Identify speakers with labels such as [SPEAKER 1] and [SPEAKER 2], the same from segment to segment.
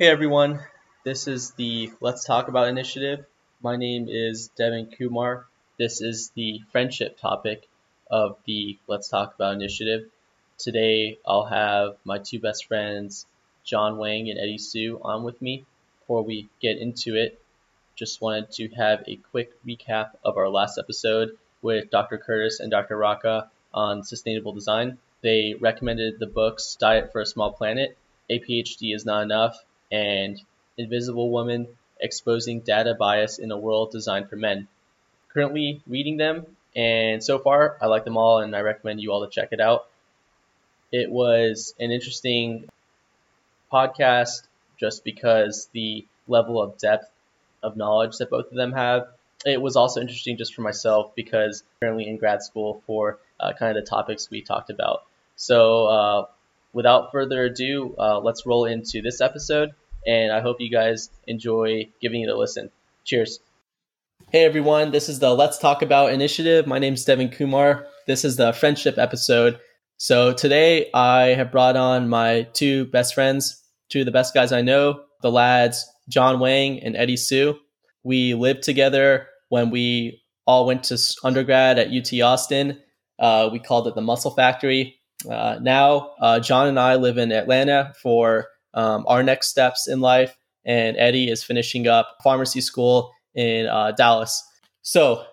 [SPEAKER 1] Hey everyone, this is the Let's Talk About initiative. My name is Devin Kumar. This is the friendship topic of the Let's Talk About initiative. Today I'll have my two best friends, John Wang and Eddie Sue, on with me. Before we get into it, just wanted to have a quick recap of our last episode with Dr. Curtis and Dr. Raka on sustainable design. They recommended the books Diet for a Small Planet, A PhD is Not Enough, and Invisible Woman Exposing Data Bias in a World Designed for Men. Currently reading them, and so far I like them all, and I recommend you all to check it out. It was an interesting podcast just because the level of depth of knowledge that both of them have. It was also interesting just for myself because currently in grad school for uh, kind of the topics we talked about. So, uh, without further ado, uh, let's roll into this episode and I hope you guys enjoy giving it a listen. Cheers. Hey everyone, this is the Let's Talk About initiative. My name is Devin Kumar. This is the friendship episode. So today I have brought on my two best friends, two of the best guys I know, the lads John Wang and Eddie Sue. We lived together when we all went to undergrad at UT Austin. Uh, we called it the Muscle Factory. Uh, now, uh, John and I live in Atlanta for um, our next steps in life. And Eddie is finishing up pharmacy school in uh, Dallas. So,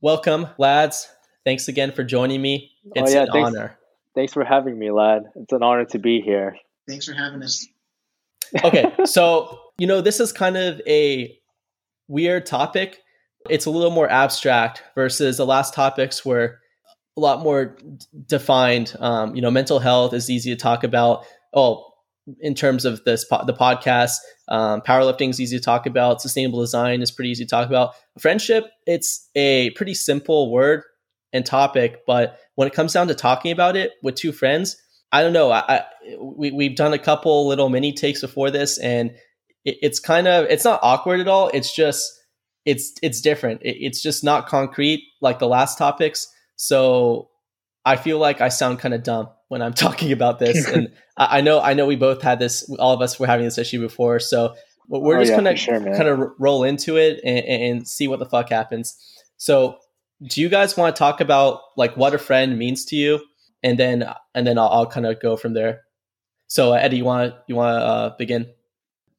[SPEAKER 1] welcome, lads. Thanks again for joining me. Oh, it's oh, yeah, an
[SPEAKER 2] thanks,
[SPEAKER 1] honor.
[SPEAKER 2] Thanks for having me, lad. It's an honor to be here.
[SPEAKER 3] Thanks for having us.
[SPEAKER 1] okay, so you know this is kind of a weird topic. It's a little more abstract versus the last topics were a lot more defined. Um, you know, mental health is easy to talk about. Oh, in terms of this po- the podcast. Um, powerlifting is easy to talk about. Sustainable design is pretty easy to talk about. Friendship, it's a pretty simple word and topic, but when it comes down to talking about it with two friends, I don't know. I, I we we've done a couple little mini takes before this, and it, it's kind of it's not awkward at all. It's just it's it's different. It, it's just not concrete like the last topics. So I feel like I sound kind of dumb when I'm talking about this. and I, know I know we both had this. All of us were having this issue before, so we're oh, just yeah, gonna sure, kind of roll into it and, and see what the fuck happens. So, do you guys want to talk about like what a friend means to you, and then and then I'll, I'll kind of go from there. So, uh, Eddie, you want you want to uh, begin?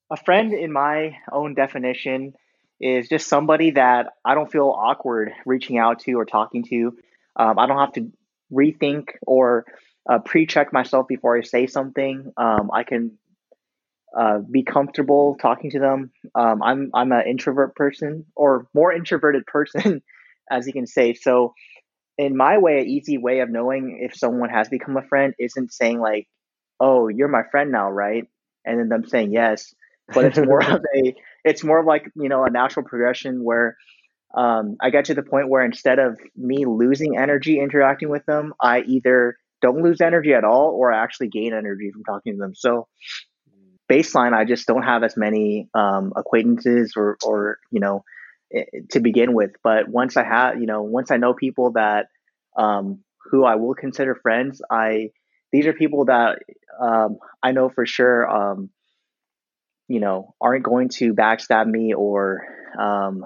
[SPEAKER 4] A friend, in my own definition, is just somebody that I don't feel awkward reaching out to or talking to. Um, I don't have to rethink or uh, pre-check myself before I say something. Um, I can uh, be comfortable talking to them. Um, I'm I'm an introvert person or more introverted person, as you can say. So, in my way, an easy way of knowing if someone has become a friend isn't saying like, "Oh, you're my friend now, right?" and then them saying yes, but it's more of a it's more of like you know a natural progression where um, I get to the point where instead of me losing energy interacting with them, I either don't lose energy at all or I actually gain energy from talking to them. So baseline, I just don't have as many um, acquaintances or, or, you know, to begin with. But once I have, you know, once I know people that, um, who I will consider friends, I, these are people that um, I know for sure, um, you know, aren't going to backstab me or, um,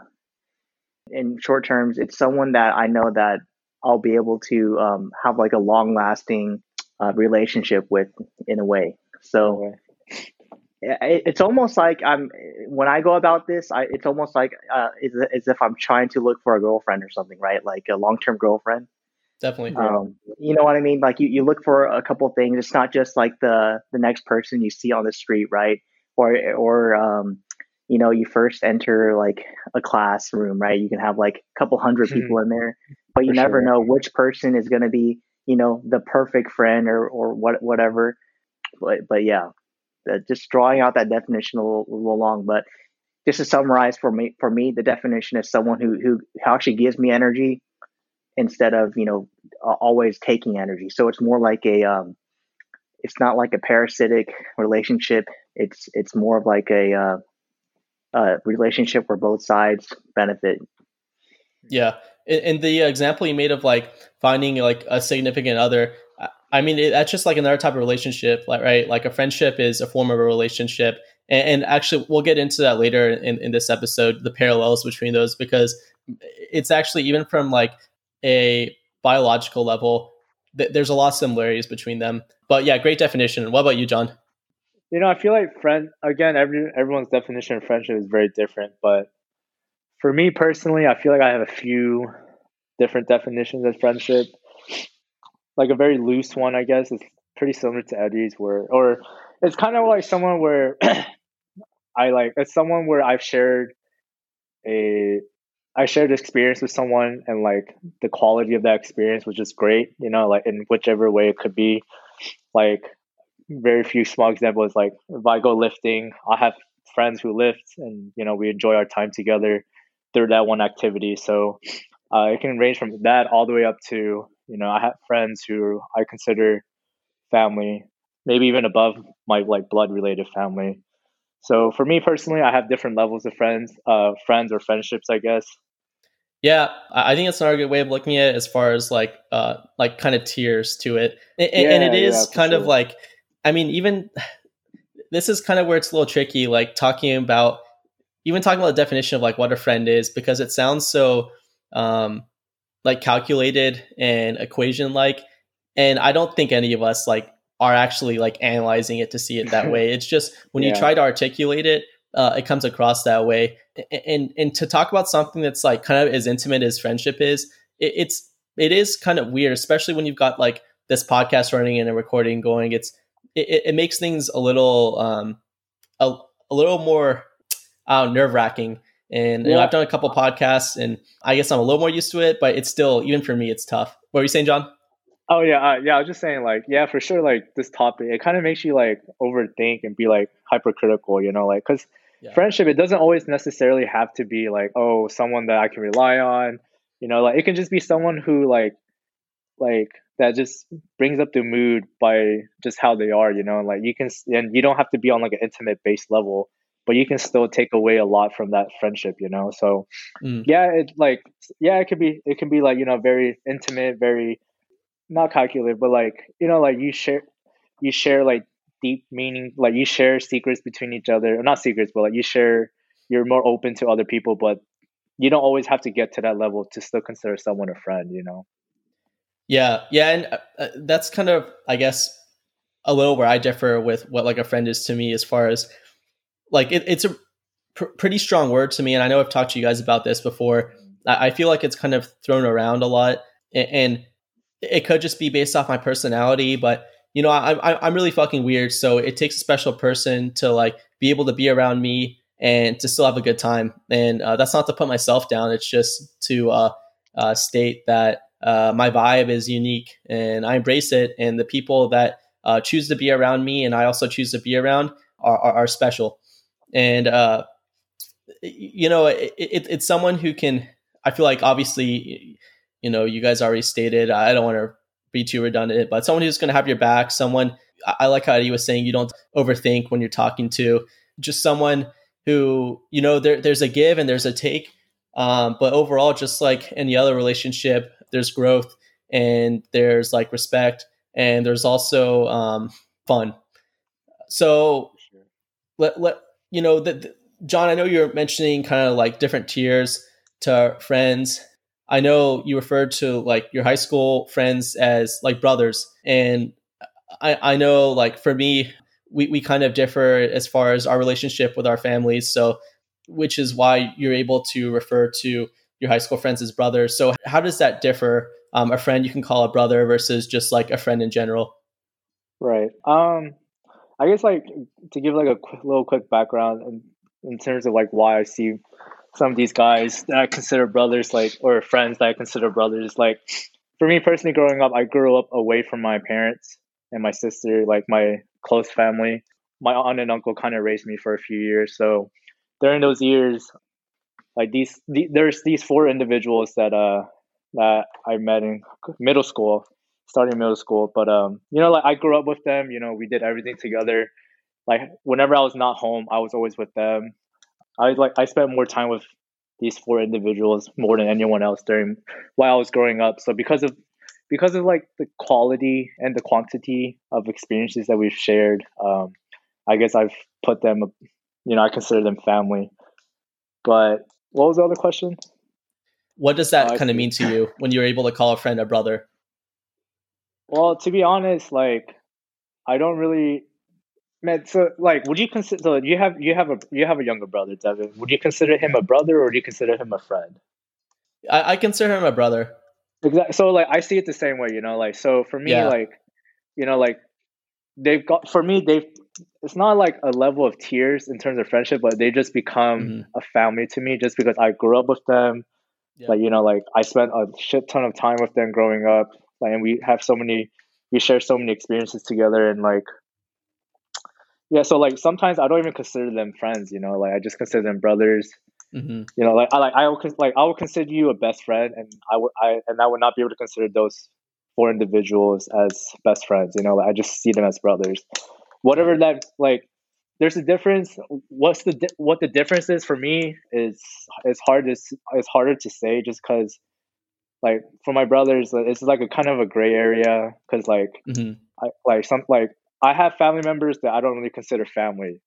[SPEAKER 4] in short terms, it's someone that I know that I'll be able to um, have like a long lasting uh, relationship with in a way. So it, it's almost like I'm when I go about this, I, it's almost like uh, as, as if I'm trying to look for a girlfriend or something, right? Like a long term girlfriend.
[SPEAKER 1] Definitely.
[SPEAKER 4] Um, you know what I mean? Like you, you look for a couple things. It's not just like the the next person you see on the street, right? Or or um, you know, you first enter like a classroom, right? You can have like a couple hundred hmm. people in there, but you For never sure. know which person is going to be, you know, the perfect friend or or what whatever. But but yeah, just drawing out that definition a little, a little long, but just to summarize for me, for me, the definition is someone who who actually gives me energy instead of you know always taking energy. So it's more like a um, it's not like a parasitic relationship. It's it's more of like a uh, uh, relationship where both sides benefit.
[SPEAKER 1] Yeah, and the example you made of like finding like a significant other, I mean that's just like another type of relationship, right? Like a friendship is a form of a relationship, And, and actually, we'll get into that later in, in this episode, the parallels between those, because it's actually even from like a biological level, th- there's a lot of similarities between them. But yeah, great definition. What about you, John?
[SPEAKER 2] You know, I feel like friend again. Every everyone's definition of friendship is very different, but for me personally, I feel like I have a few different definitions of friendship. Like a very loose one, I guess, is pretty similar to Eddie's, where or it's kind of like someone where I like it's someone where I've shared a I shared experience with someone and like the quality of that experience was just great, you know, like in whichever way it could be. Like very few small examples like if I go lifting, I have friends who lift and you know we enjoy our time together through that one activity. So uh, it can range from that all the way up to you know I have friends who I consider family, maybe even above my like blood related family. So for me personally, I have different levels of friends, uh, friends or friendships, I guess.
[SPEAKER 1] Yeah, I think it's another good way of looking at it as far as like uh like kind of tiers to it, and, yeah, and it is yeah, kind sure. of like, I mean, even this is kind of where it's a little tricky, like talking about even talking about the definition of like what a friend is because it sounds so um like calculated and equation like, and I don't think any of us like are actually like analyzing it to see it that way. It's just when yeah. you try to articulate it, uh, it comes across that way. And and to talk about something that's like kind of as intimate as friendship is, it, it's it is kind of weird, especially when you've got like this podcast running and a recording going. It's it, it makes things a little um a, a little more uh, nerve wracking. And yeah. you know, I've done a couple podcasts, and I guess I'm a little more used to it, but it's still even for me, it's tough. What were you saying, John?
[SPEAKER 2] Oh yeah, uh, yeah. I was just saying, like, yeah, for sure. Like this topic, it kind of makes you like overthink and be like hypercritical, you know, like because yeah. friendship, it doesn't always necessarily have to be like, oh, someone that I can rely on, you know, like it can just be someone who like, like that just brings up the mood by just how they are, you know, like you can, and you don't have to be on like an intimate base level, but you can still take away a lot from that friendship, you know. So mm. yeah, it like yeah, it could be, it can be like you know very intimate, very not calculated, but like you know, like you share you share like deep meaning, like you share secrets between each other, or not secrets, but like you share you're more open to other people, but you don't always have to get to that level to still consider someone a friend, you know.
[SPEAKER 1] Yeah, yeah, and uh, uh that's kind of I guess a little where I differ with what like a friend is to me as far as like it, it's a pr- pretty strong word to me, and I know I've talked to you guys about this before. I, I feel like it's kind of thrown around a lot, and, and it could just be based off my personality, but you know, I, I'm really fucking weird. So it takes a special person to like be able to be around me and to still have a good time. And uh, that's not to put myself down. It's just to uh, uh, state that uh, my vibe is unique and I embrace it. And the people that uh, choose to be around me and I also choose to be around are, are, are special. And, uh, you know, it, it, it's someone who can, I feel like obviously you know, you guys already stated. I don't want to be too redundant, but someone who's going to have your back, someone I like how he was saying you don't overthink when you're talking to, just someone who, you know, there, there's a give and there's a take. Um, but overall, just like any other relationship, there's growth and there's like respect and there's also um, fun. So let, let you know that John, I know you're mentioning kind of like different tiers to friends I know you referred to like your high school friends as like brothers. And I, I know like for me, we, we kind of differ as far as our relationship with our families. So, which is why you're able to refer to your high school friends as brothers. So, how does that differ? Um, a friend you can call a brother versus just like a friend in general.
[SPEAKER 2] Right. Um, I guess like to give like a little quick background in, in terms of like why I see some of these guys that I consider brothers, like or friends that I consider brothers. Like for me personally, growing up, I grew up away from my parents and my sister, like my close family. My aunt and uncle kind of raised me for a few years. So during those years, like these, the, there's these four individuals that uh that I met in middle school, starting middle school. But um, you know, like I grew up with them. You know, we did everything together. Like whenever I was not home, I was always with them. I like I spent more time with these four individuals more than anyone else during while I was growing up. So because of because of like the quality and the quantity of experiences that we've shared, um, I guess I've put them you know, I consider them family. But what was the other question?
[SPEAKER 1] What does that oh, kind of mean to you when you're able to call a friend a brother?
[SPEAKER 2] Well, to be honest, like I don't really man, so like would you consider so you have you have a you have a younger brother, Devin. Would you consider him a brother or do you consider him a friend?
[SPEAKER 1] I, I consider him a brother.
[SPEAKER 2] Exactly. So like I see it the same way, you know, like so for me, yeah. like you know, like they've got for me they've it's not like a level of tiers in terms of friendship, but they just become mm-hmm. a family to me just because I grew up with them. Yeah. Like, you know, like I spent a shit ton of time with them growing up. Like and we have so many we share so many experiences together and like yeah, so like sometimes I don't even consider them friends, you know, like I just consider them brothers. Mm-hmm. You know, like I like I will like I will consider you a best friend, and I would I and I would not be able to consider those four individuals as best friends. You know, like I just see them as brothers. Whatever that like, there's a difference. What's the di- what the difference is for me is it's hard to it's harder to say just because like for my brothers it's like a kind of a gray area because like mm-hmm. I like some like I have family members that I don't really consider family,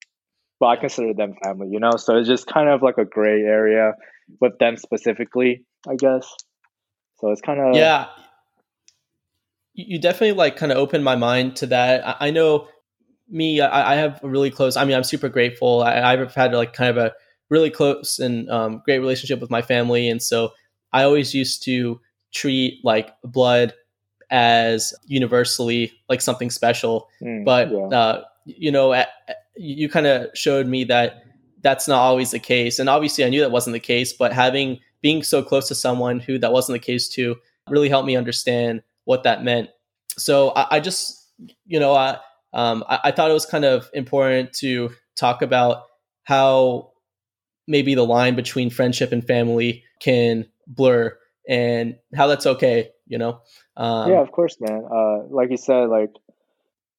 [SPEAKER 2] but I consider them family, you know? So it's just kind of like a gray area with them specifically, I guess. So it's kind of.
[SPEAKER 1] Yeah. You definitely like kind of opened my mind to that. I, know me, I, I, have a really close, I mean, I'm super grateful. I, I've had like kind of a really close and um, great relationship with my family. And so I always used to treat like blood as universally like something special. Mm, but yeah. uh, you know, at, you kind of showed me that that's not always the case, and obviously I knew that wasn't the case. But having being so close to someone who that wasn't the case to really helped me understand what that meant. So I, I just, you know, I, um, I, I thought it was kind of important to talk about how maybe the line between friendship and family can blur and how that's okay you know?
[SPEAKER 2] Um, yeah of course man. Uh, like you said like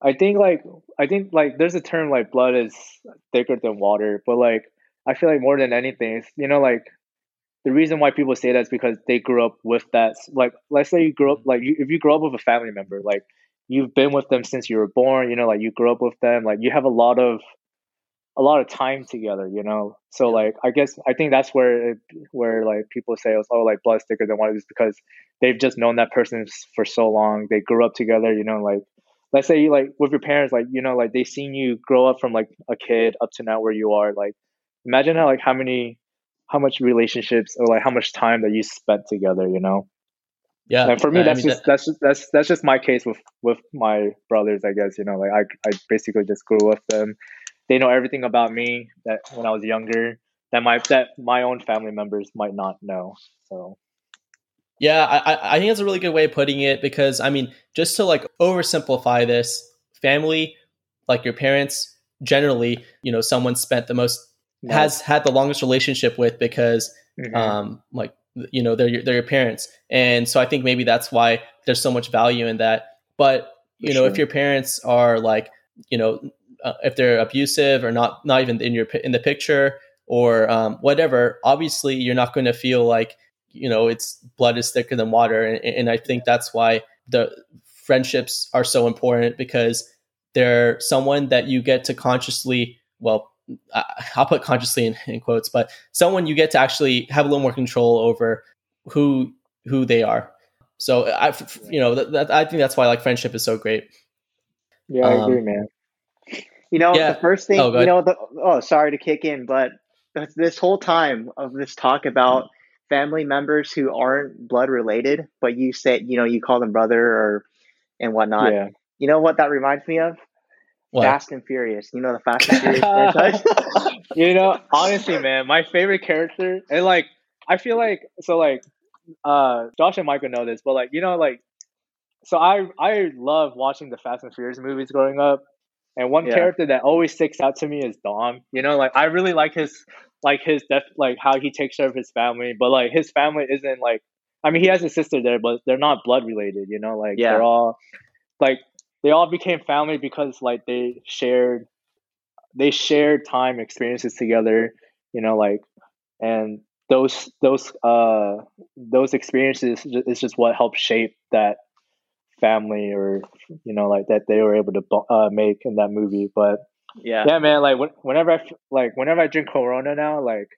[SPEAKER 2] i think like i think like there's a term like blood is thicker than water but like i feel like more than anything it's you know like the reason why people say that is because they grew up with that like let's say you grew up like you, if you grow up with a family member like you've been with them since you were born you know like you grew up with them like you have a lot of a lot of time together, you know. So like I guess I think that's where it, where like people say oh like blood thicker than water is because they've just known that person for so long. They grew up together, you know. Like let's say you like with your parents, like you know, like they've seen you grow up from like a kid up to now where you are. Like imagine how like how many how much relationships or like how much time that you spent together, you know. Yeah, and for me, that's mean, just that, that's just that's that's just my case with with my brothers. I guess you know, like I I basically just grew up with them they know everything about me that when I was younger that my that my own family members might not know. So
[SPEAKER 1] yeah, I, I think that's a really good way of putting it because I mean, just to like oversimplify this, family, like your parents, generally, you know, someone spent the most has had the longest relationship with because mm-hmm. um like you know they're your, they're your parents. And so i think maybe that's why there's so much value in that. But you For know sure. if your parents are like you know uh, if they're abusive or not not even in your in the picture or um, whatever obviously you're not going to feel like you know it's blood is thicker than water. And, and i think that's why the friendships are so important because they're someone that you get to consciously well i'll put consciously in, in quotes but someone you get to actually have a little more control over who who they are so i you know that, that, i think that's why like friendship is so great
[SPEAKER 2] yeah i um, agree man
[SPEAKER 4] you know, yeah. the first thing, oh, you know, the, oh, sorry to kick in, but this whole time of this talk about family members who aren't blood related, but you say, you know, you call them brother or and whatnot. Yeah. You know what that reminds me of? What? Fast and Furious. You know the Fast and Furious franchise.
[SPEAKER 2] you know, honestly, man, my favorite character, and like, I feel like so, like, uh, Josh and Michael know this, but like, you know, like, so I I love watching the Fast and Furious movies growing up, and one yeah. character that always sticks out to me is Dom. You know, like I really like his like his death, like how he takes care of his family, but like his family isn't like I mean he has a sister there, but they're not blood related, you know, like yeah. they're all like they all became family because like they shared they shared time experiences together, you know, like and those those uh those experiences is just what helped shape that family or you know like that they were able to uh, make in that movie but
[SPEAKER 4] Yeah.
[SPEAKER 2] Yeah, man. Like whenever i like whenever I drink Corona now, like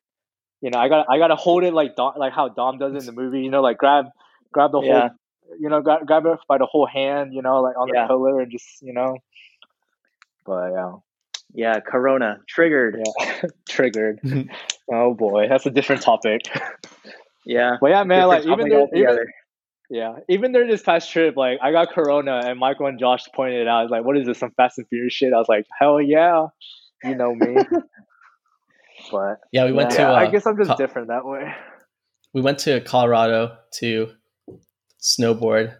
[SPEAKER 2] you know, I got I gotta hold it like Dom, like how Dom does in the movie. You know, like grab grab the
[SPEAKER 4] Yeah.
[SPEAKER 2] Whole, you know, grab grab it by the whole hand. You know, like on
[SPEAKER 4] Yeah.
[SPEAKER 2] the pillar and just you know. But yeah,
[SPEAKER 4] Yeah. Corona triggered.
[SPEAKER 2] yeah, triggered. oh boy, that's a different topic.
[SPEAKER 4] Yeah.
[SPEAKER 2] But yeah, man. Like even though, even yeah, even during this past trip, like I got Corona and Michael and Josh pointed it out. I was like, "What is this? Some Fast and Furious shit?" I was like, "Hell yeah." You know me, but
[SPEAKER 1] Yeah, we went
[SPEAKER 4] Yeah,
[SPEAKER 1] to.
[SPEAKER 2] yeah,
[SPEAKER 1] Uh,
[SPEAKER 2] I guess I'm just
[SPEAKER 1] Co-
[SPEAKER 2] different that way.
[SPEAKER 1] we went to Colorado to snowboard a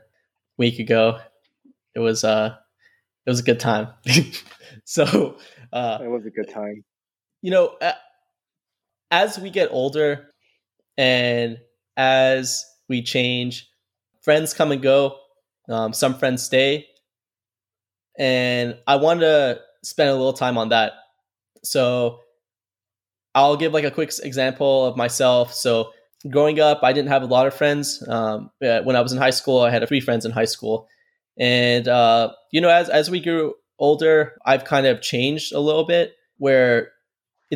[SPEAKER 1] week ago. It was uh, it was a good time. so, uh,
[SPEAKER 2] It was a good time.
[SPEAKER 1] you know, as we get older and as we change, friends come and go. Um, some friends stay, and I wanted to spend a little time on that. So, I'll give like a quick example of myself. So, growing up, I didn't have a lot of friends. Um, uh, when I was in high school, I had three friends in high school, and uh, you know, as as we grew older, I've kind of changed a little bit. Where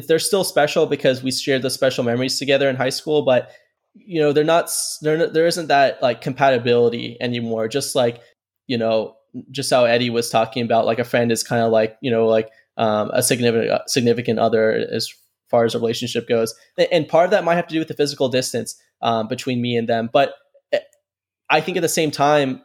[SPEAKER 1] they're still special because we shared the special memories together in high school, but you know, they're not there isn't that like compatibility anymore. Just like you know, just how Eddie was talking about, like a friend is kind of like you know, like um, a significant significant other as far as a relationship goes, and part of that might have to do with the physical distance um, between me and them. But eh, I think at the same time,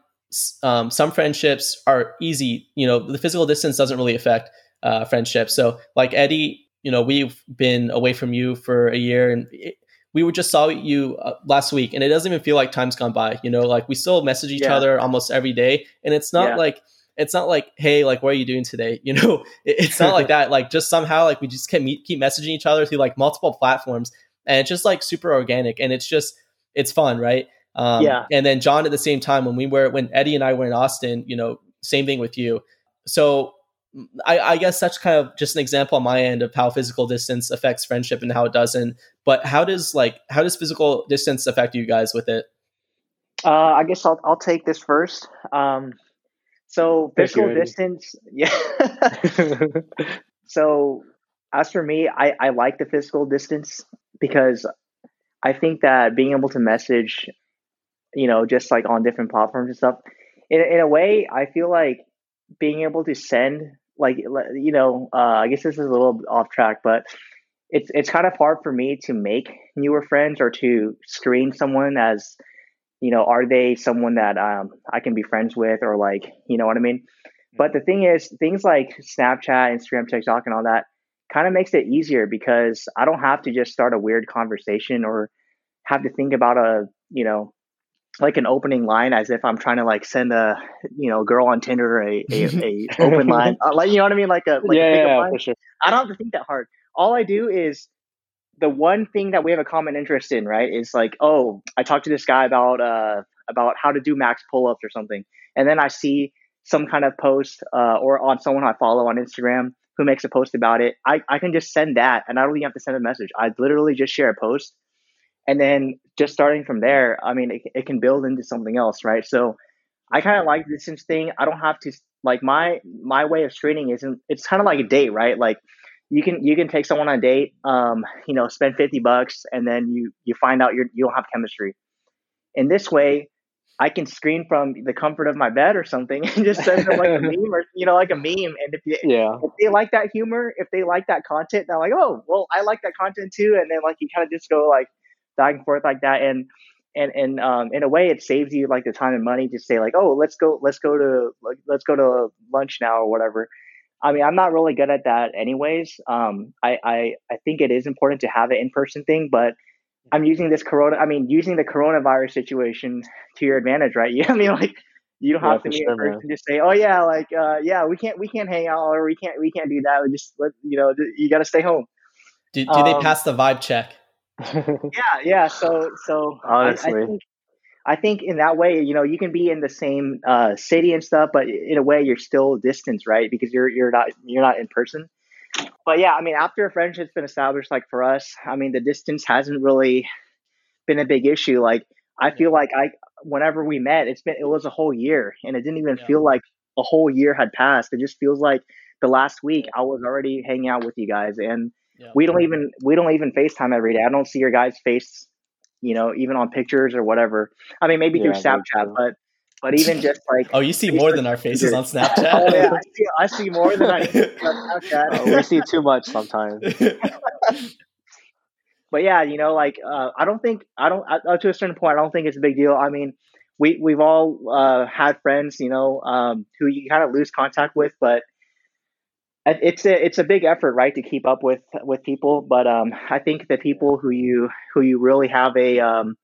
[SPEAKER 1] um, some friendships are easy. You know, the physical distance doesn't really affect uh, friendships. So, like Eddie, you know, we've been away from you for a year, and it, we were just saw you uh, last week, and it doesn't even feel like time's gone by. You know, like we still message each
[SPEAKER 4] Yeah.
[SPEAKER 1] other almost every day, and it's not
[SPEAKER 4] Yeah.
[SPEAKER 1] like it's not like hey like what are you doing today? You know it, it's not like that. Like just somehow like we just keep meet, keep messaging each other through like multiple platforms and it's just like super organic and it's just it's fun right? Um
[SPEAKER 4] Yeah.
[SPEAKER 1] and then john at the same time when we were when eddie and i were in austin you know same thing with you. So I, I guess that's kind of just an example on my end of how physical distance affects friendship and how it doesn't. But how does like how does physical distance affect you guys with it?
[SPEAKER 4] Uh, I guess I'll I'll take this first. Um, so physical distance, yeah. so as for me, I I like the physical distance because I think that being able to message, you know, just like on different platforms and stuff, in in a way, I feel like being able to send like you know, uh, I guess this is a little off track, but it's it's kind of hard for me to make newer friends or to screen someone as you know are they someone that um, i can be friends with or like you know what i mean? But the thing is things like snapchat instagram tiktok and all that kind of makes it easier because i don't have to just start a weird conversation or have to think about a you know like an opening line as if i'm trying to like send a you know girl on tinder a, a, a open line. Uh, like you know what i mean? Like a like
[SPEAKER 2] yeah,
[SPEAKER 4] a
[SPEAKER 2] yeah,
[SPEAKER 4] line.
[SPEAKER 2] for sure.
[SPEAKER 4] I don't have to think that hard. All I do is the one thing that we have a common interest in, right? Is like, oh, I talked to this guy about uh about how to do max pull ups or something, and then I see some kind of post uh, or on someone I follow on Instagram who makes a post about it. I I can just send that, and I don't even have to send a message. I literally just share a post, and then just starting from there, I mean, it, it can build into something else, right? So I kind of like this thing. I don't have to like my my way of screening isn't. It's kind of like a date, right? Like you can you can take someone on a date, um, you know, spend fifty bucks, and then you you find out you're you don't have chemistry. In this way, I can screen from the comfort of my bed or something and just send them like a meme or you know like a meme. And if, you,
[SPEAKER 2] Yeah,
[SPEAKER 4] if they like that humor, if they like that content, they're like, oh, well, I like that content too. And then like you kind of just go like back and forth like that. And and and um, in a way, it saves you like the time and money to say like, oh, let's go, let's go to like, let's go to lunch now or whatever. I mean, I'm not really good at that, anyways. Um, I, I I think it is important to have an in person thing, but I'm using this corona. I mean, using the coronavirus situation to your advantage, right? You know what I mean, like you don't
[SPEAKER 2] Yeah,
[SPEAKER 4] have to
[SPEAKER 2] for
[SPEAKER 4] be
[SPEAKER 2] sure,
[SPEAKER 4] in person. Just say, oh yeah, like uh, yeah, we can't we can't hang out or we can't we can't do that. We just let you know you got to stay home.
[SPEAKER 1] do, do they
[SPEAKER 4] Um,
[SPEAKER 1] pass the vibe check
[SPEAKER 4] Yeah, yeah. So so I, I
[SPEAKER 2] Honestly.
[SPEAKER 4] think I think in that way, you know, you can be in the same uh, city and stuff, but in a way, you're still distance, right? Because you're you're not you're not in person. But yeah, I mean, after a friendship's been established, like for us, I mean, the distance hasn't really been a big issue. Like I feel like I whenever we met, it's been it was a whole year, and it didn't even
[SPEAKER 1] Yeah.
[SPEAKER 4] feel like a whole year had passed. It just feels like the last week I was already hanging out with you guys, and
[SPEAKER 1] Yeah.
[SPEAKER 4] we don't even we don't even FaceTime every day. I don't see your guys' face, you know, even on pictures or whatever. I mean, maybe through
[SPEAKER 2] Yeah, very
[SPEAKER 4] Snapchat,
[SPEAKER 2] true.
[SPEAKER 4] but but even just like
[SPEAKER 1] Oh, you see more than our faces on
[SPEAKER 4] oh
[SPEAKER 1] Snapchat.
[SPEAKER 4] yeah, I see, I see more than I see on Snapchat.
[SPEAKER 2] we see too much sometimes.
[SPEAKER 4] but yeah, you know, like uh, I don't think I don't uh, to a certain point. I don't think it's a big deal. I mean, we we've all uh, had friends, you know, um, who you kind of lose contact with, but it- it's a it's a big effort, right, to keep up with with people. But um, I think the people who you who you really have a um,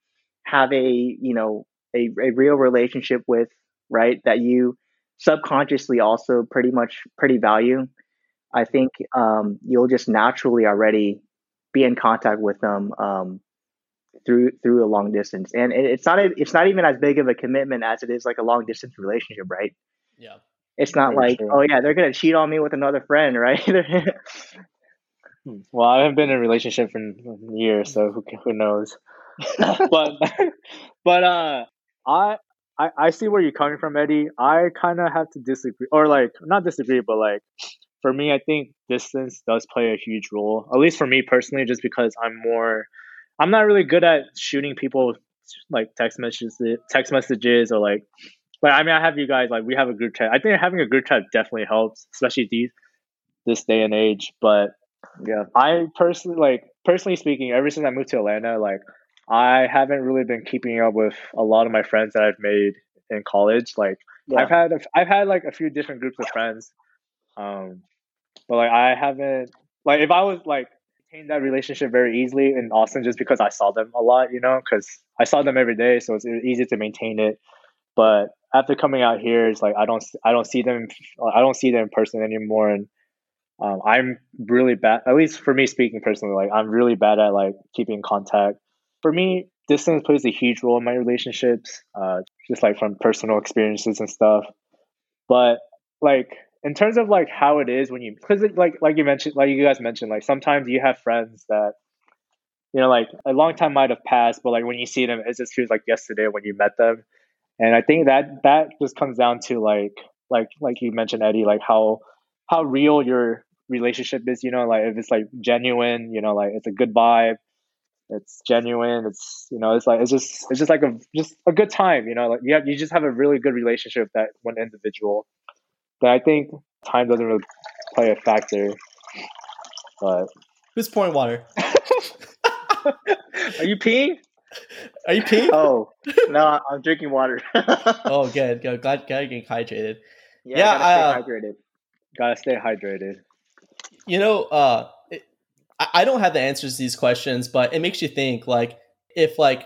[SPEAKER 4] have a you know a, a real relationship with, right, that you subconsciously also pretty much pretty value. I think um, you'll just naturally already be in contact with them um, through through a long distance, and it, it's not a, it's not even as big of a commitment as it is like a long distance relationship, right?
[SPEAKER 1] yeah.
[SPEAKER 4] It's not like oh yeah, they're gonna cheat on me with another friend, right?
[SPEAKER 2] Hmm. Well, I haven't been in a relationship for years, so who who knows? but but uh, I I I see where you're coming from, Eddie. I kind of have to disagree, or like not disagree, but like for me, I think distance does play a huge role. At least for me personally, just because I'm more, I'm not really good at shooting people like text messages, text messages, or like. But I mean, I have you guys like we have a group chat. I think having a group chat definitely helps, especially these this day and age. But
[SPEAKER 4] yeah,
[SPEAKER 2] I personally like personally speaking, ever since I moved to Atlanta, like I haven't really been keeping up with a lot of my friends that I've made in college. Like
[SPEAKER 4] yeah.
[SPEAKER 2] I've had a, I've had like a few different groups of friends, um, but like I haven't like if I was like maintain that relationship very easily in Austin just because I saw them a lot, you know, because I saw them every day, so it's easy to maintain it. But after coming out here, it's like I don't I don't see them I don't see them in person anymore, and um, I'm really bad. At least for me speaking personally, like I'm really bad at like keeping contact. For me, distance plays a huge role in my relationships, uh, just like from personal experiences and stuff. But like in terms of like how it is when you, because like like you mentioned, like you guys mentioned, like sometimes you have friends that you know like a long time might have passed, but like when you see them, it just feels like yesterday when you met them. And I think that that just comes down to like like like you mentioned, Eddie, like how how real your relationship is. You know, like if it's like genuine, you know, like it's a good vibe, it's genuine. It's you know, it's like it's just it's just like a just a good time. You know, like you have you just have a really good relationship with that one individual. But I think time doesn't really play a factor. But
[SPEAKER 1] Who's pouring water?
[SPEAKER 2] are you peeing?
[SPEAKER 1] Are you peeing?
[SPEAKER 4] Oh no, I'm drinking water.
[SPEAKER 1] Oh, good. good. Glad, glad you're getting hydrated.
[SPEAKER 4] yeah,
[SPEAKER 1] yeah,
[SPEAKER 4] gotta
[SPEAKER 1] uh,
[SPEAKER 4] stay hydrated.
[SPEAKER 2] Gotta stay hydrated.
[SPEAKER 1] You know, uh, it, I I don't have the answers to these questions, but it makes you think. Like, if like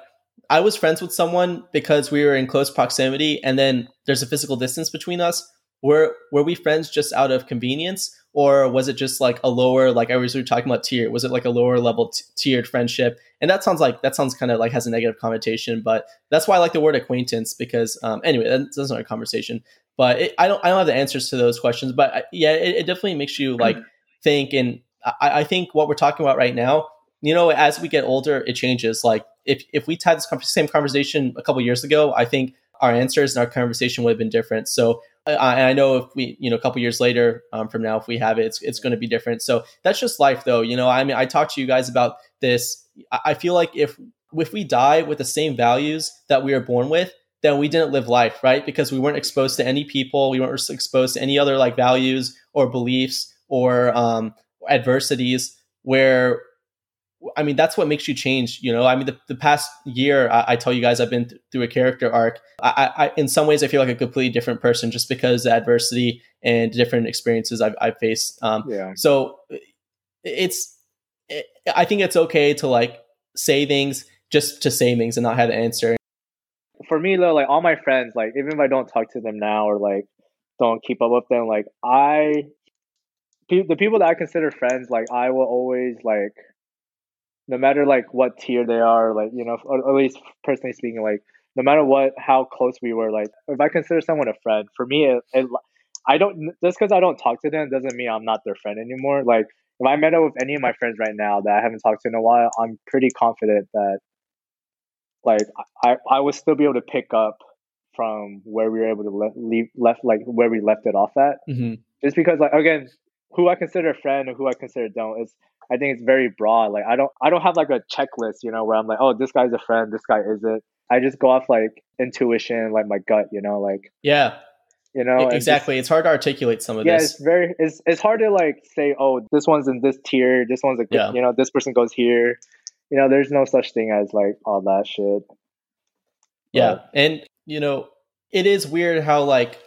[SPEAKER 1] I was friends with someone because we were in close proximity, and then there's a physical distance between us, were were we friends just out of convenience, or was it just like a lower, like I was we talking about tier? Was it like a lower level t- tiered friendship? And that sounds like that sounds kind of like has a negative connotation, but that's why I like the word acquaintance because um, anyway, that's, that's another conversation. But it, I don't I don't have the answers to those questions, but I, yeah, it, it definitely makes you like think, and I, I think what we're talking about right now, you know, as we get older, it changes. Like if if we had this same conversation a couple years ago, I think our answers and our conversation would have been different. So I, I know if we, you know, a couple years later um, from now, if we have it, it's, it's going to be different. So that's just life, though. You know, I mean, I talked to you guys about this. I feel like if if we die with the same values that we were born with, then we didn't live life, right? Because we weren't exposed to any people, we weren't exposed to any other like values or beliefs or um, adversities. Where I mean, that's what makes you change. You know, I mean, the, the past year, I, I tell you guys, I've been th- through a character arc. I, I, in some ways, I feel like a completely different person just because the adversity and different experiences I've, I've faced. Um,
[SPEAKER 2] Yeah.
[SPEAKER 1] so it's, it, I think it's okay to like say things just to say things and not have the answer.
[SPEAKER 2] for me though, like all my friends, like even if I don't talk to them now or like don't keep up with them, like I, pe- the people that I consider friends, like I will always like, no matter like what tier they are, like you know, or at least personally speaking, like no matter what, how close we were, like if I consider someone a friend, for me, it, it I don't just because I don't talk to them doesn't mean I'm not their friend anymore. Like if I met up with any of my friends right now that I haven't talked to in a while, I'm pretty confident that like I, I would still be able to pick up from where we were able to le- leave left like where we left it off at
[SPEAKER 1] Mm-hmm.
[SPEAKER 2] Just because like again, who I consider a friend and who I consider don't is I think it's very broad. Like I don't I don't have like a checklist, you know, where I'm like, oh, this guy's a friend, this guy isn't. I just go off like intuition, like my gut, you know, like
[SPEAKER 1] yeah,
[SPEAKER 2] you know,
[SPEAKER 1] exactly. Just, it's hard to articulate some of
[SPEAKER 2] yeah,
[SPEAKER 1] this.
[SPEAKER 2] Yeah, it's very it's it's hard to like say, oh, this one's in this tier, this one's a yeah. you know, this person goes here. You know, there's no such thing as like all that shit.
[SPEAKER 1] Yeah, but, and you know, it is weird how like,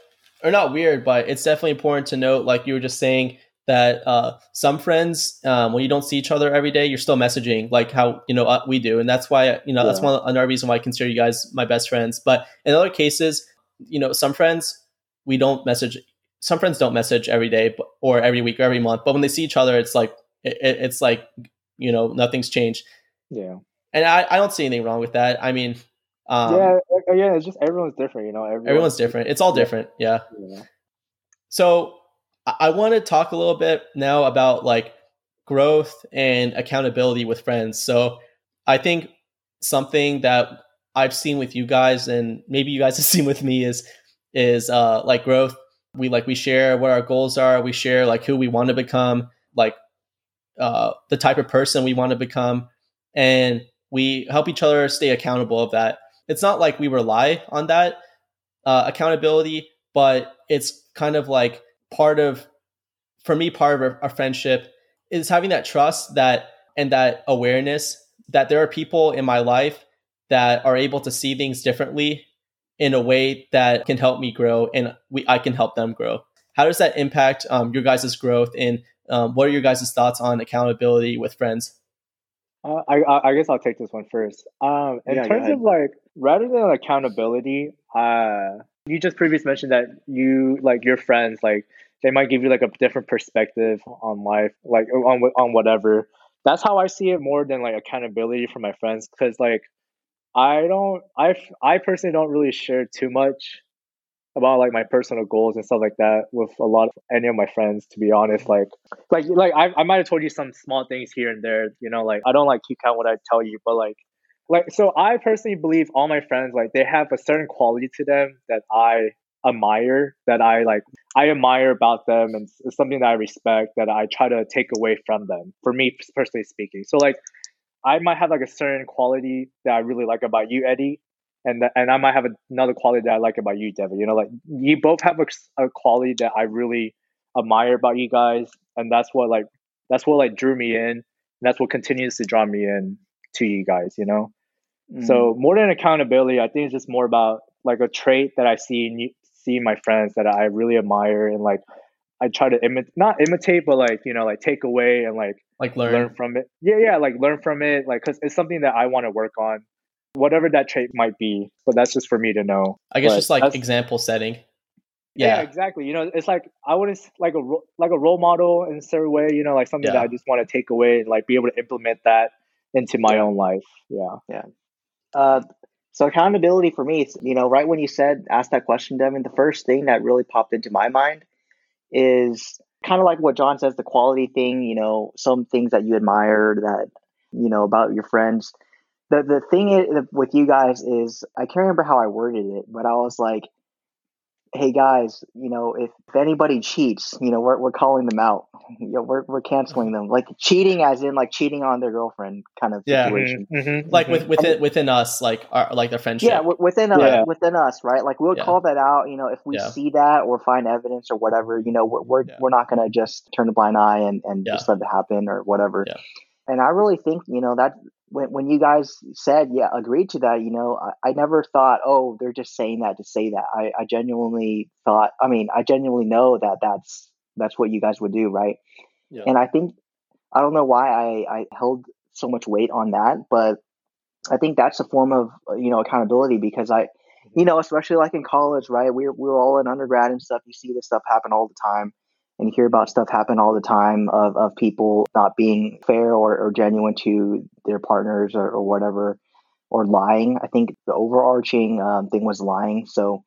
[SPEAKER 1] or not weird, but it's definitely important to note, like you were just saying that uh, some friends, um, when you don't see each other every day, you're still messaging like how you know uh, we do, and that's why you know yeah. that's one another reason why I consider you guys my best friends. But in other cases, you know, some friends we don't message. Some friends don't message every day or every week or every month, but when they see each other, it's like it, it's like you know nothing's changed.
[SPEAKER 2] Yeah,
[SPEAKER 1] and I, I don't see anything wrong with that. I mean,
[SPEAKER 2] um, yeah, yeah, it's just everyone's different, you know.
[SPEAKER 1] Everyone's, everyone's different. It's all different. Yeah. yeah. So I want to talk a little bit now about like growth and accountability with friends. So I think something that I've seen with you guys and maybe you guys have seen with me is is uh like growth. We like we share what our goals are, we share like who we want to become, like uh the type of person we want to become and we help each other stay accountable of that. It's not like we rely on that uh, accountability, but it's kind of like part of for me part of our, friendship is having that trust that and that awareness that there are people in my life that are able to see things differently in a way that can help me grow and we I can help them grow. How does that impact um, your guys' growth and um, what are your guys' thoughts on accountability with friends?
[SPEAKER 2] Uh, I I guess I'll take this one first. Um, in yeah, terms of like rather than accountability, uh, you just previously mentioned that you like your friends like they might give you like a different perspective on life like on on whatever. That's how i see it more than like accountability for my friends because like i don't i i personally don't really share too much about like my personal goals and stuff like that with a lot of any of my friends to be honest. Like like like i, I might have told you some small things here and there you know like i don't like keep count what i tell you but like like so i personally believe all my friends like they have a certain quality to them that i admire that i like i admire about them and it's something that i respect that i try to take away from them for me personally speaking. So like i might have like a certain quality that i really like about you eddie and and i might have another quality that i like about you devin. You know like you both have a, a quality that i really admire about you guys and that's what like that's what like drew me in and that's what continues to draw me in to you guys you know Mm. So more than accountability, I think it's just more about like a trait that I see in see in my friends that I really admire and like I try to imitate, not imitate, but like you know, like take away and like
[SPEAKER 1] like learn,
[SPEAKER 2] learn from it. Yeah, yeah, like learn from it, like because it's something that I want to work on, whatever that trait might be. But that's just for me to know.
[SPEAKER 1] I guess
[SPEAKER 2] but
[SPEAKER 1] just like example setting.
[SPEAKER 2] Yeah. yeah. exactly. You know, it's like I wouldn't like a like a role model in a certain way. You know, like something yeah. that I just want to take away and like be able to implement that into my own life. Yeah,
[SPEAKER 4] yeah. Uh, so accountability for me, you know, right when you said ask that question, Devin, the first thing that really popped into my mind is kind of like what John says, the quality thing. You know, some things that you admire that you know about your friends. The the thing with you guys is I can't remember how I worded it, but I was like, hey guys, you know, if, if anybody cheats, you know, we're, we're calling them out. You know, we're, we're canceling them. Like cheating as in like cheating on their girlfriend kind of
[SPEAKER 1] yeah. situation. Mm-hmm, mm-hmm, like with within and, within us, like our like their friendship.
[SPEAKER 4] Yeah, within us, yeah. within us, right? Like we'll yeah. call that out, you know, if we yeah. see that or find evidence or whatever, you know, we're we're, we're not gonna just turn a blind eye and, and just let it happen or whatever. And I really think, you know, that when when you guys said yeah agreed to that you know I, I never thought oh they're just saying that to say that. I, I genuinely thought i mean i genuinely know that that's that's what you guys would do right? Yeah. and i think i don't know why i i held so much weight on that but i think that's a form of uh, you know accountability because i mm-hmm. you know especially like in college right? We're, we're all in undergrad and stuff. You see this stuff happen all the time and hear about stuff happen all the time of, of people not being fair or, or genuine to their partners or, or, whatever or lying. I think the overarching um, thing was lying. So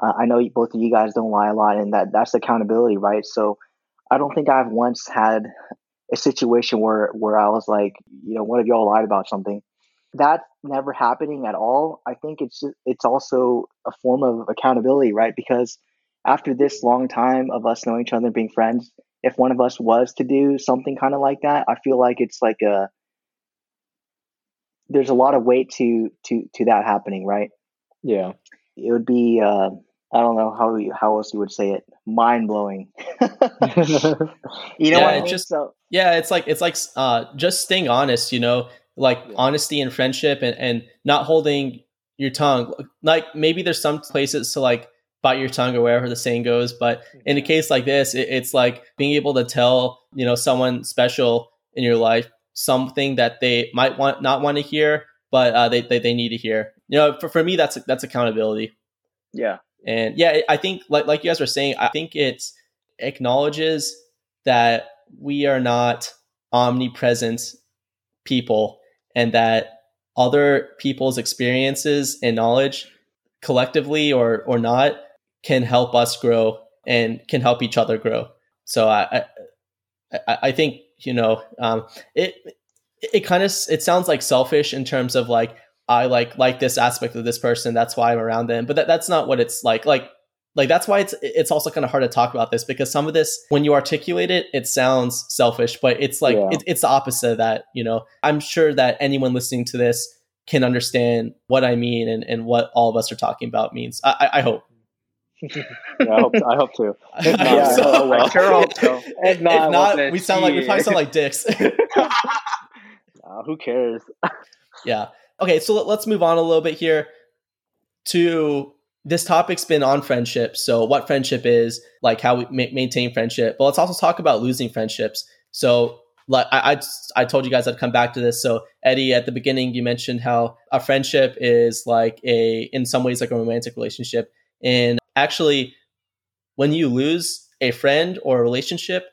[SPEAKER 4] uh, i know both of you guys don't lie a lot and that that's accountability right? So i don't think i've once had a situation where where i was like you know one of y'all lied about something? That's never happening at all. I think it's it's also a form of accountability right? Because after this long time of us knowing each other and being friends, if one of us was to do something kind of like that, I feel like it's like a there's a lot of weight to to to that happening, right?
[SPEAKER 2] Yeah.
[SPEAKER 4] It would be uh, I don't know how you, how else you would say it, mind blowing. you know
[SPEAKER 1] Yeah,
[SPEAKER 4] what I
[SPEAKER 1] it
[SPEAKER 4] mean?
[SPEAKER 1] just-
[SPEAKER 4] so
[SPEAKER 1] Yeah, it's like it's like uh, just staying honest. You know, like
[SPEAKER 2] Yeah.
[SPEAKER 1] honesty and friendship, and and not holding your tongue. Like maybe there's some places to like bite your tongue or wherever the saying goes, but in a case like this, it, it's like being able to tell you know someone special in your life something that they might want not want to hear, but uh, they, they they need to hear. You know, for, for me, that's that's accountability.
[SPEAKER 4] yeah,
[SPEAKER 1] And yeah, I think like like you guys were saying, I think it acknowledges that we are not omnipresent people and that other people's experiences and knowledge collectively or or not can help us grow and can help each other grow. So I I, I- think you know um, it it kind of it sounds like selfish in terms of like I like like this aspect of this person that's why I'm around them but that, that's not what it's like like like that's why it's it's also kind of hard to talk about this because some of this when you articulate it it sounds selfish but it's like
[SPEAKER 2] Yeah.
[SPEAKER 1] it, it's the opposite of that you know i'm sure that anyone listening to this can understand what i mean and, and what all of us are talking about means I, I hope
[SPEAKER 2] Yeah, I hope I hope to. If
[SPEAKER 1] hope
[SPEAKER 2] not,
[SPEAKER 1] so.
[SPEAKER 2] oh well.
[SPEAKER 4] I sure hope so.
[SPEAKER 2] If
[SPEAKER 1] if
[SPEAKER 2] not,
[SPEAKER 1] not we sound like we probably sound like dicks
[SPEAKER 2] Uh, who cares?
[SPEAKER 1] Yeah. Okay, so let- let's move on a little bit here to this topic's been on friendship. So, what friendship is, like how we ma- maintain friendship. But let's also talk about losing friendships. So, like I, I, I told you guys I'd come back to this. So, Eddie, at the beginning, you mentioned how a friendship is like a, in some ways, like a romantic relationship. And actually, when you lose a friend or a relationship,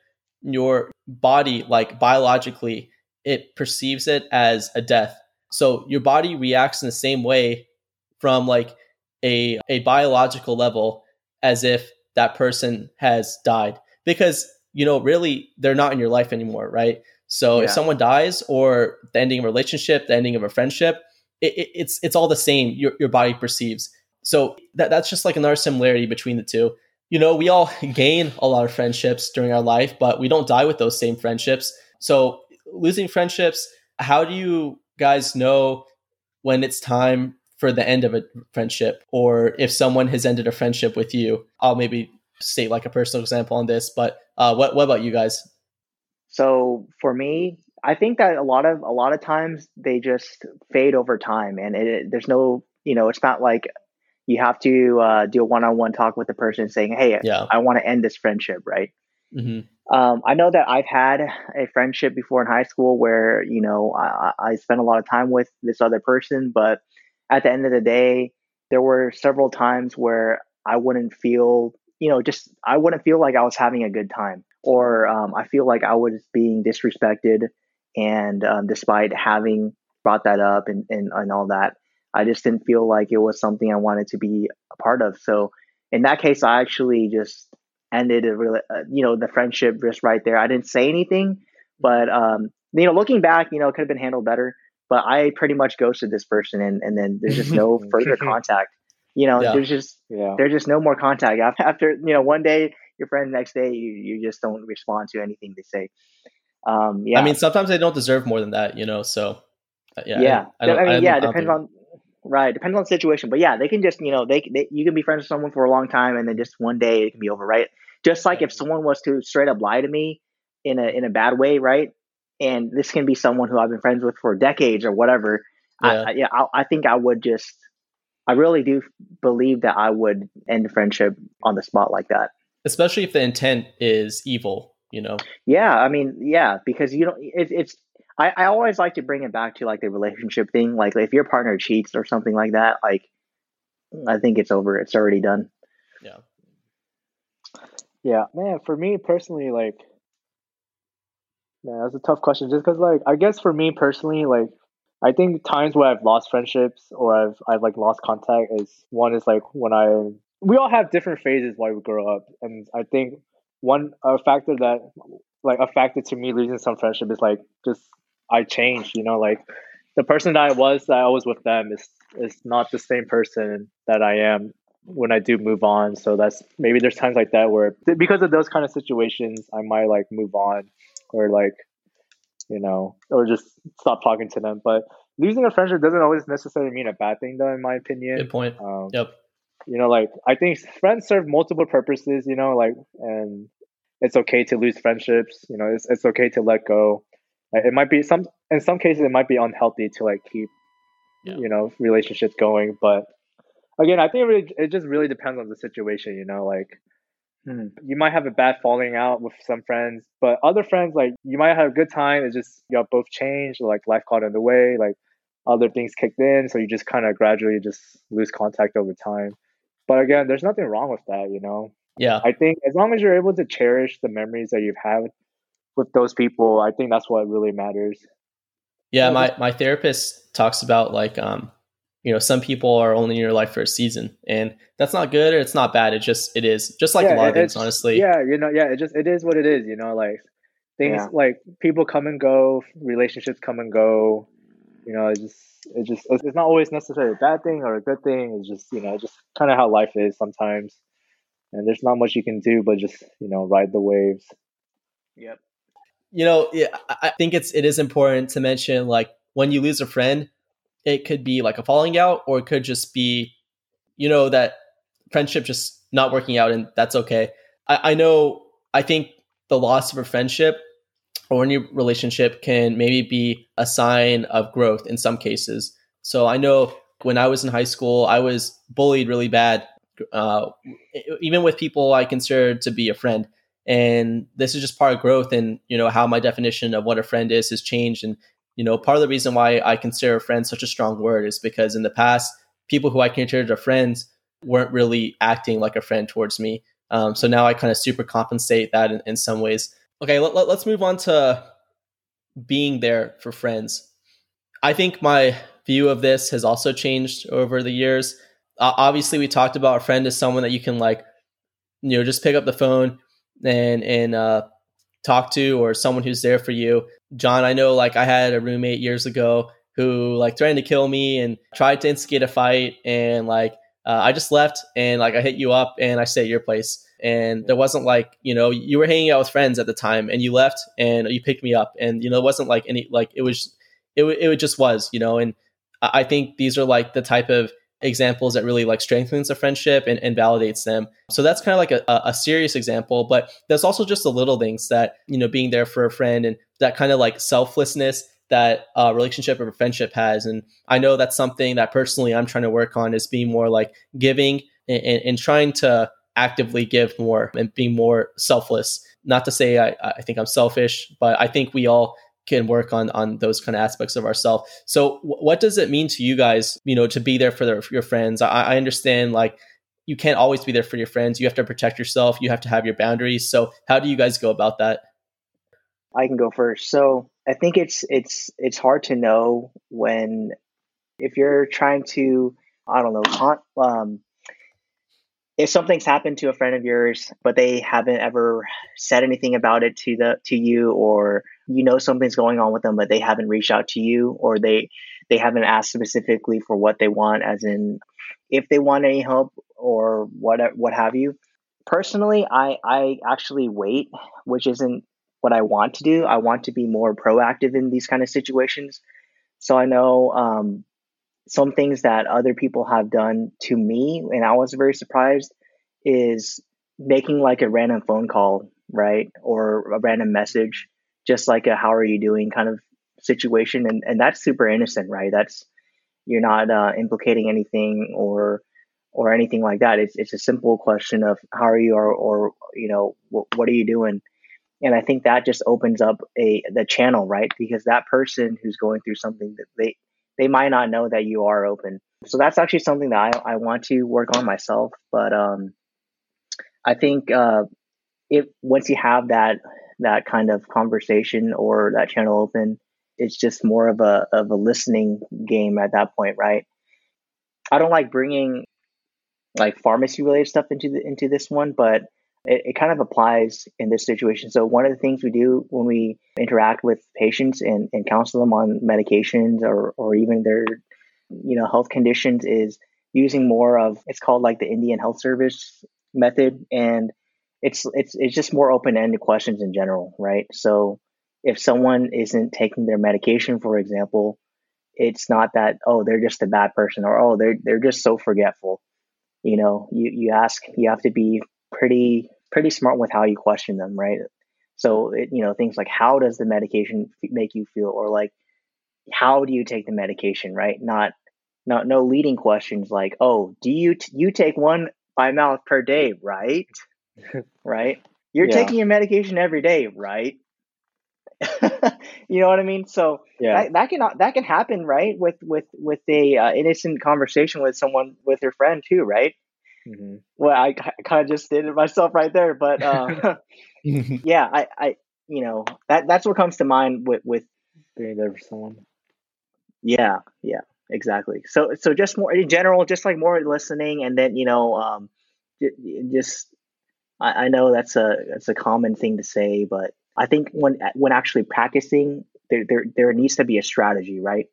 [SPEAKER 1] your body, like biologically, it perceives it as a death. So your body reacts in the same way from like a a biological level as if that person has died because you know really they're not in your life anymore, right? So if someone dies or the ending of a relationship, the ending of a friendship, it, it, it's it's all the same. Your your body perceives. So that that's just like another similarity between the two. You know, we all gain a lot of friendships during our life, but we don't die with those same friendships. So losing friendships, how do you guys know when it's time for the end of a friendship or if someone has ended a friendship with you? I'll maybe state like a personal example on this, but uh, what what about you guys?
[SPEAKER 4] So for me, I think that a lot of a lot of times they just fade over time, and it, there's no, you know, it's not like you have to uh, do a one-on-one talk with the person saying, "Hey,
[SPEAKER 1] Yeah.
[SPEAKER 4] I want to end this friendship," right?
[SPEAKER 1] hmm
[SPEAKER 4] Um, I know that I've had a friendship before in high school where you know I, I spent a lot of time with this other person, but at the end of the day, there were several times where I wouldn't feel, you know, just I wouldn't feel like I was having a good time, or um, I feel like I was being disrespected, and um, despite having brought that up and, and and all that, I just didn't feel like it was something I wanted to be a part of. So in that case, I actually just ended a really, uh, you know, the friendship just right there. I didn't say anything, but um, you know, looking back, you know, it could have been handled better. But I pretty much ghosted this person, and, and then there's just no further contact. You know,
[SPEAKER 1] Yeah.
[SPEAKER 4] there's just
[SPEAKER 2] Yeah.
[SPEAKER 4] there's just no more contact after you know one day your friend next day you, you just don't respond to anything they say. Um, yeah,
[SPEAKER 1] I mean, sometimes they don't deserve more than that, you know. So uh, yeah,
[SPEAKER 4] yeah.
[SPEAKER 1] I,
[SPEAKER 4] I,
[SPEAKER 1] don't-
[SPEAKER 4] mean,
[SPEAKER 1] I don't-
[SPEAKER 4] yeah,
[SPEAKER 1] I
[SPEAKER 4] it
[SPEAKER 1] don't
[SPEAKER 4] depends
[SPEAKER 1] think-
[SPEAKER 4] on right, depends on the situation. But yeah, they can just you know they, they you can be friends with someone for a long time and then just one day it can be over, right? Just like if someone was to straight up lie to me in a in a bad way, right? And this can be someone who I've been friends with for decades or whatever.
[SPEAKER 1] Yeah.
[SPEAKER 4] I, I, yeah, I, I think I would just. I really do believe that I would end friendship on the spot like that.
[SPEAKER 1] especially if the intent is evil, you know.
[SPEAKER 4] Yeah, I mean, yeah, because you don't. It, it's. I, I always like to bring it back to like the relationship thing. Like if your partner cheats or something like that, like I think it's over. It's already done.
[SPEAKER 1] Yeah.
[SPEAKER 2] Yeah, man. For me personally, like, man, that's a tough question. Just because, like, I guess for me personally, like, I think times where I've lost friendships or I've I've like lost contact is one is like when I we all have different phases while we grow up, and I think one a factor that like a factor to me losing some friendship is like just I changed. You know, like the person that I was that I was with them is is not the same person that I am when I do move on. So that's maybe there's times like that where because of those kind of situations, I might like move on or like, you know, or just stop talking to them. But losing a friendship doesn't always necessarily mean a bad thing, though, in my opinion.
[SPEAKER 1] Good point. Um, yep.
[SPEAKER 2] You know, like I think friends serve multiple purposes. You know, like and it's okay to lose friendships. You know, it's it's okay to let go. Like, it might be some in some cases it might be unhealthy to like keep, yeah. you know, relationships going, but again, I think it, really, it just really depends on the situation. You know, like hmm, you might have a bad falling out with some friends, but other friends like you might have a good time. It's just you all both changed, like life got in the way, like other things kicked in, so you just kind of gradually just lose contact over time. But again, there's nothing wrong with that. You know.
[SPEAKER 1] Yeah.
[SPEAKER 2] I think as long as you're able to cherish the memories that you've had with those people, I think that's what really matters.
[SPEAKER 1] Yeah, my my therapist talks about like um you know some people are only in your life for a season and that's not good or it's not bad it just it is just like yeah, a lot of things honestly
[SPEAKER 2] yeah you know yeah it just it is what it is you know like things yeah. like people come and go relationships come and go you know it just it just it's not always necessarily a bad thing or a good thing it's just you know just kind of how life is sometimes and there's not much you can do but just you know ride the waves
[SPEAKER 4] yep
[SPEAKER 1] you know i think it's it is important to mention like when you lose a friend it could be like a falling out or it could just be you know that friendship just not working out and that's okay. I, I know i think the loss of a friendship or any relationship can maybe be a sign of growth in some cases. So i know when i was in high school i was bullied really bad uh, even with people i considered to be a friend and this is just part of growth and you know how my definition of what a friend is has changed and you know, part of the reason why I consider a friend such a strong word is because in the past, people who I considered a friends weren't really acting like a friend towards me. Um, so now I kind of super compensate that in, in some ways. Okay, let, let, let's move on to being there for friends. I think my view of this has also changed over the years. Uh, obviously, we talked about a friend as someone that you can like, you know, just pick up the phone and and uh, talk to, or someone who's there for you. John, I know like I had a roommate years ago who like threatened to kill me and tried to instigate a fight and like uh, I just left and like I hit you up and I stayed at your place and there wasn't like you know you were hanging out with friends at the time and you left and you picked me up and you know it wasn't like any like it was it it just was you know and I think these are like the type of examples that really like strengthens a friendship and, and validates them. So that's kind of like a, a serious example, but there's also just the little things that, you know, being there for a friend and that kind of like selflessness that a relationship or a friendship has. And I know that's something that personally I'm trying to work on is being more like giving and, and, and trying to actively give more and being more selfless. Not to say I, I think I'm selfish, but I think we all can work on on those kind of aspects of ourselves. So, w- what does it mean to you guys? You know, to be there for, their, for your friends. I, I understand like you can't always be there for your friends. You have to protect yourself. You have to have your boundaries. So, how do you guys go about that?
[SPEAKER 4] I can go first. So, I think it's it's it's hard to know when if you're trying to I don't know um, if something's happened to a friend of yours, but they haven't ever said anything about it to the to you, or you know something's going on with them, but they haven't reached out to you, or they they haven't asked specifically for what they want, as in if they want any help or what what have you. Personally, I I actually wait, which isn't what I want to do. I want to be more proactive in these kind of situations. So I know um, some things that other people have done to me, and I was very surprised, is making like a random phone call, right? Or a random message, just like a how are you doing kind of situation. And, and that's super innocent, right? That's, you're not uh, implicating anything or, or anything like that. It's, it's a simple question of how are you or, or you know, what, what are you doing? And I think that just opens up a the channel, right? Because that person who's going through something that they they might not know that you are open. So that's actually something that I, I want to work on myself. But um, I think uh, if once you have that that kind of conversation or that channel open, it's just more of a of a listening game at that point, right? I don't like bringing like pharmacy related stuff into the, into this one, but it, it kind of applies in this situation. So one of the things we do when we interact with patients and, and counsel them on medications or, or even their, you know, health conditions is using more of it's called like the Indian Health Service method, and it's it's it's just more open ended questions in general, right? So if someone isn't taking their medication, for example, it's not that oh they're just a bad person or oh they're they're just so forgetful. You know, you you ask you have to be pretty pretty smart with how you question them, right? So it, you know things like how does the medication make you feel, or like how do you take the medication, right? Not not no leading questions like oh do you t- you take one by mouth per day, right? right? You're
[SPEAKER 2] Yeah.
[SPEAKER 4] taking your medication every day, right? you know what I mean? So
[SPEAKER 2] Yeah.
[SPEAKER 4] that, that can that can happen, right? With with with a uh, innocent conversation with someone with your friend too, right?
[SPEAKER 2] Hmm
[SPEAKER 4] Well, I, kind of just did it myself right there, but uh, yeah, I, I you know that that's what comes to mind with with
[SPEAKER 2] Being there for someone.
[SPEAKER 4] yeah yeah exactly. So so just more in general, just like more listening, and then you know um, just I, I know that's a that's a common thing to say, but I think when when actually practicing, there there there needs to be a strategy, right?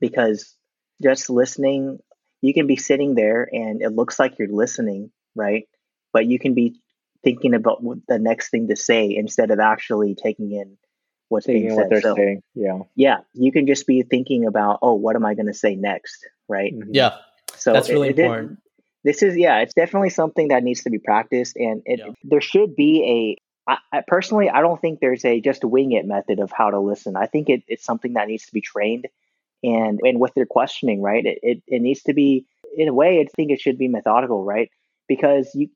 [SPEAKER 4] Because just listening, you can be sitting there and it looks like you're listening, right? But you can be thinking about what the next thing to say instead of actually taking in what's being said.
[SPEAKER 2] what they're
[SPEAKER 4] So
[SPEAKER 2] saying. Yeah.
[SPEAKER 4] yeah, you can just be thinking about, oh, what am I going to say next, right?
[SPEAKER 2] Mhm.
[SPEAKER 1] yeah,
[SPEAKER 4] So
[SPEAKER 1] That's
[SPEAKER 4] it-
[SPEAKER 1] really
[SPEAKER 4] it did-
[SPEAKER 1] important.
[SPEAKER 4] this is yeah, it's definitely something that needs to be practiced, and it,
[SPEAKER 1] Yeah.
[SPEAKER 4] there should be a. I, I personally, I don't think there's a just wing it method of how to listen. I think it, it's something that needs to be trained, and and with their questioning, right? It, it it needs to be in a way. I think it should be methodical, right? Because you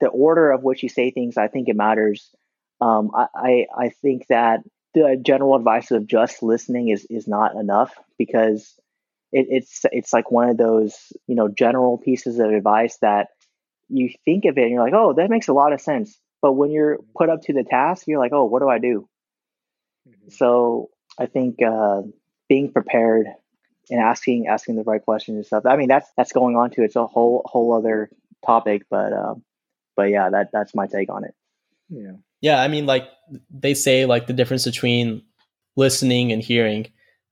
[SPEAKER 4] the order of which you say things, I think it matters. Um, I, I I think that the general advice of just listening is is not enough because it, it's it's like one of those you know general pieces of advice that you think of it and you're like oh that makes a lot of sense but when you're put up to the task you're like oh what do i do
[SPEAKER 2] Mhm.
[SPEAKER 4] so i think uh, being prepared and asking asking the right questions and stuff i mean that's that's going on to it's a whole whole other topic but um but yeah that that's my take on it
[SPEAKER 2] Yeah.
[SPEAKER 1] yeah. I mean, like they say, like the difference between listening and hearing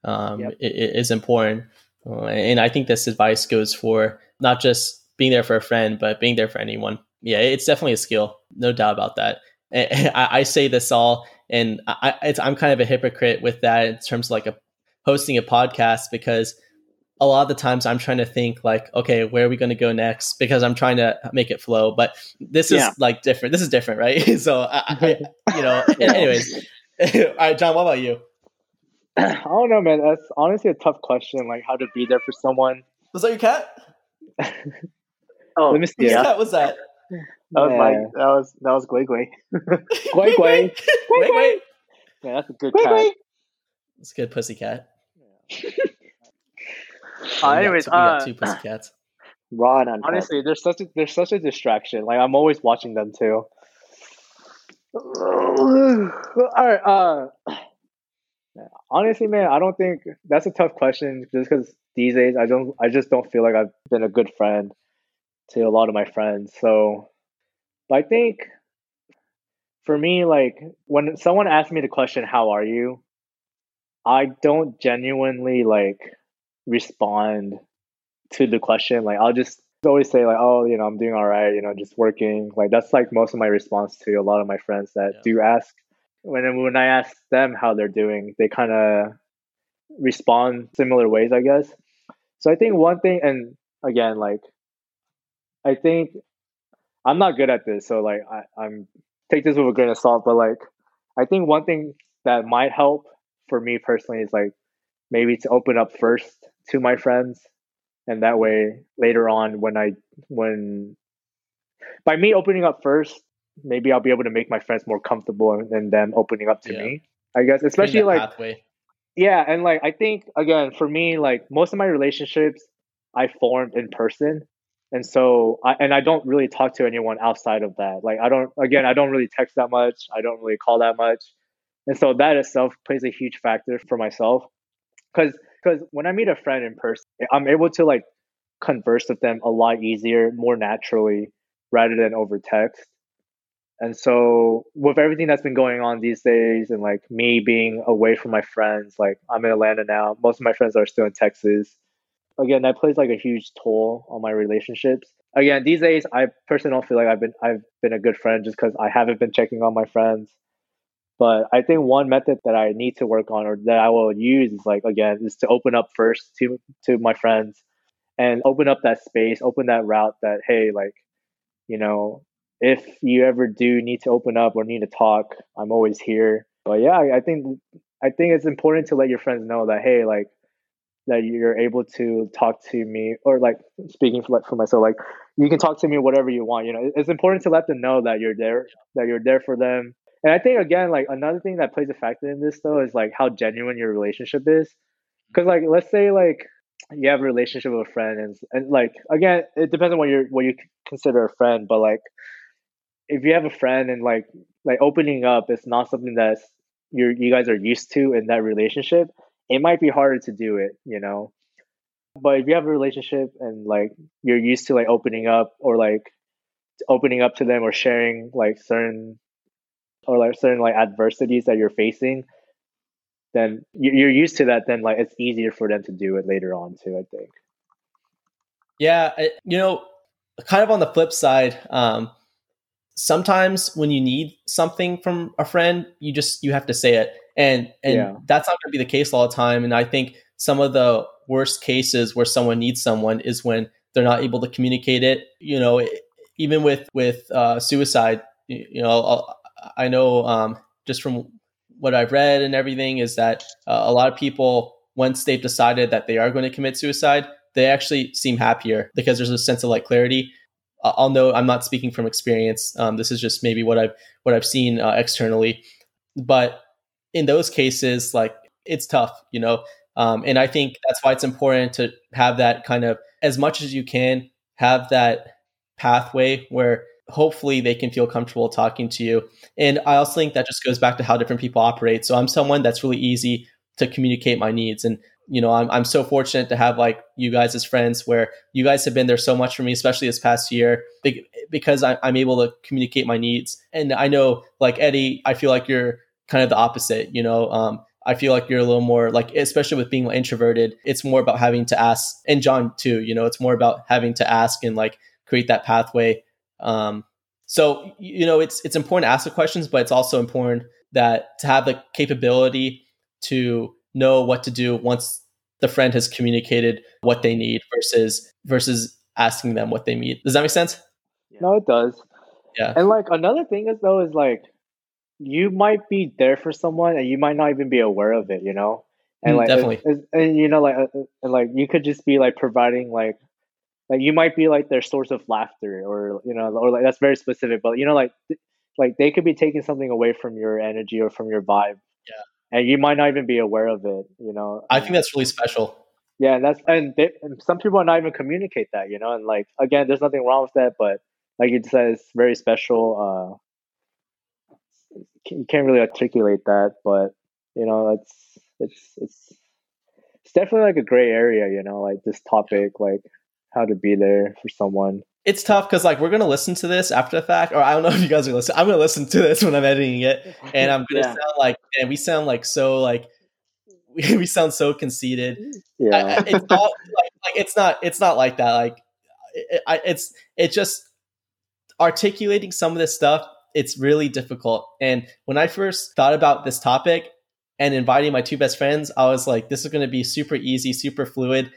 [SPEAKER 1] um,
[SPEAKER 4] Yep.
[SPEAKER 1] i- i- is important, uh, and I think this advice goes for not just being there for a friend, but being there for anyone. Yeah, it's definitely a skill, no doubt about that. And, and I, I say this all, and I, it's, I'm kind of a hypocrite with that in terms of like a hosting a podcast because a lot of the times I'm trying to think like, okay, where are we going to go next? Because I'm trying to make it flow. But this is
[SPEAKER 4] Yeah.
[SPEAKER 1] like different. This is different, right? so I, I you know. Anyways, all right, John. What about you?
[SPEAKER 2] I don't know, man. That's honestly a tough question. Like how to be there for someone.
[SPEAKER 1] Was that your cat?
[SPEAKER 4] oh
[SPEAKER 2] Let me oh, see.
[SPEAKER 1] Whose
[SPEAKER 2] Yeah.
[SPEAKER 1] cat was that?
[SPEAKER 4] that was my that was that was Gui Gui.
[SPEAKER 2] Gway Gway.
[SPEAKER 1] wait, wait.
[SPEAKER 2] Man, that's a good
[SPEAKER 4] Gui
[SPEAKER 2] cat.
[SPEAKER 4] Gui.
[SPEAKER 1] It's a good pussy cat.
[SPEAKER 4] Uh,
[SPEAKER 1] We got
[SPEAKER 4] anyways,
[SPEAKER 1] two- we got
[SPEAKER 4] uh,
[SPEAKER 1] two pussy cats.
[SPEAKER 4] raw and uncut.
[SPEAKER 2] Honestly, there's such a there's such a distraction. Like I'm always watching them too. All right. Uh, honestly, man, I don't think that's a tough question. Just because these days, I don't, I just don't feel like I've been a good friend to a lot of my friends. So, but I think for me, like when someone asks me the question, "How are you?" I don't genuinely like respond to the question. Like I'll just always say like, "Oh, you know, I'm doing all right. You know, just working." Like that's like most of my response to a lot of my friends that
[SPEAKER 1] Yeah.
[SPEAKER 2] do ask. When when I ask them how they're doing, they kind of respond similar ways, I guess. So I think one thing, and again, like I think I'm not good at this, so like I, I'm take this with a grain of salt. But like I think one thing that might help for me personally is like maybe to open up first to my friends. And that way later on when i when by me opening up first maybe i'll be able to make my friends more comfortable than them opening up to
[SPEAKER 1] Yeah.
[SPEAKER 2] me i guess. Especially like
[SPEAKER 1] pathway.
[SPEAKER 2] yeah and like i think again for me like most of my relationships i formed in person. And so i and i don't really talk to anyone outside of that. Like i don't again i don't really text that much. I don't really call that much and so that itself plays a huge factor for myself because because when i meet a friend in person i'm able to like converse with them a lot easier more naturally rather than over text and so with everything that's been going on these days and like me being away from my friends like i'm in atlanta now most of my friends are still in texas again that plays like a huge toll on my relationships. Again, these days I personally don't feel like I've been I've been a good friend just because I haven't been checking on my friends. But I think one method that I need to work on or that I will use is like again is to open up first to to my friends and open up that space, open that route that hey, like, you know, if you ever do need to open up or need to talk, I'm always here. But yeah, I, think I think it's important to let your friends know that hey, like that you're able to talk to me or like speaking for, like, for myself like you can talk to me whatever you want you know it's important to let them know that you're there that you're there for them and i think again like another thing that plays a factor in this though is like how genuine your relationship is. Because like let's say like you have a relationship with a friend and, and like again it depends on what you what you consider a friend but like if you have a friend and like like opening up is not something that's you you guys are used to in that relationship it might be harder to do it you know? But if you have a relationship and like you're used to like opening up or like opening up to them or sharing like certain or like certain like adversities that you're facing then you're used to that then like it's easier for them to do it later on too i think.
[SPEAKER 1] Yeah you know kind of on the flip side um sometimes when you need something from a friend you just you have to say it. And and yeah. that's not going to be the case all the time. And i think some of the worst cases where someone needs someone is when they're not able to communicate it. You know even with with uh, suicide you know i know um, just from what I've read and everything is that uh, a lot of people, once they've decided that they are going to commit suicide, they actually seem happier because there's a sense of like clarity. Uh, know I'm not speaking from experience. Um, this is just maybe what I've what I've seen uh, externally, but in those cases, like it's tough, you know. Um, and I think that's why it's important to have that kind of as much as you can have that pathway where hopefully they can feel comfortable talking to you. And I also think that just goes back to how different people operate. So I'm someone that's really easy to communicate my needs. And, you know, I'm, I'm so fortunate to have like you guys as friends where you guys have been there so much for me, especially this past year, because I'm able to communicate my needs. And I know like Eddie, I feel like you're kind of the opposite, you know, um, I feel like you're a little more like, especially with being introverted, it's more about having to ask, and John too, you know, it's more about having to ask and like create that pathway um, so you know, it's it's important to ask the questions, but it's also important that to have the capability to know what to do once the friend has communicated what they need versus versus asking them what they need. Does that make sense?
[SPEAKER 2] No, it does.
[SPEAKER 1] Yeah.
[SPEAKER 2] And like another thing is though is like you might be there for someone and you might not even be aware of it, you know? And mm, like
[SPEAKER 1] definitely,
[SPEAKER 2] and you know, like, uh, uh, like you could just be like providing like like you might be like their source of laughter or you know or like that's very specific but you know like like they could be taking something away from your energy or from your vibe.
[SPEAKER 1] Yeah.
[SPEAKER 2] And you might not even be aware of it you know
[SPEAKER 1] i think that's really special.
[SPEAKER 2] Yeah and that's and, they, and some people are not even communicate that you know and like again there's nothing wrong with that but like you said it's very special uh you can't really articulate that but you know it's it's it's it's definitely like a gray area you know like this topic like how to be there for someone.
[SPEAKER 1] It's tough because like we're gonna listen to this after the fact, or I don't know if you guys are listen. I'm gonna listen to this when I'm editing it, and I'm gonna yeah. sound like, and we sound like so like we, sound so conceited.
[SPEAKER 2] Yeah,
[SPEAKER 1] I, it's not like, like, it's not it's not like that. Like it, I, it's it's just articulating some of this stuff. It's really difficult. And when I first thought about this topic and inviting my two best friends, I was like, this is going to be super easy, super fluid.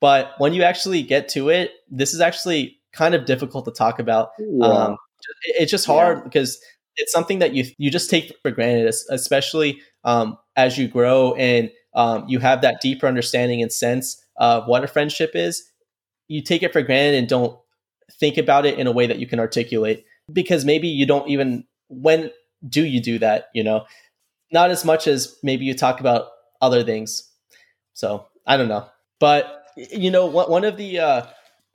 [SPEAKER 1] But when you actually get to it, this is actually kind of difficult to talk about. Yeah. Um, it's just hard yeah. because it's something that you you just take for granted, especially um, as you grow and um, you have that deeper understanding and sense of what a friendship is. You take it for granted and don't think about it in a way that you can articulate because maybe you don't even when do you do that you know not as much as maybe you talk about other things so i don't know but you know, one of the uh,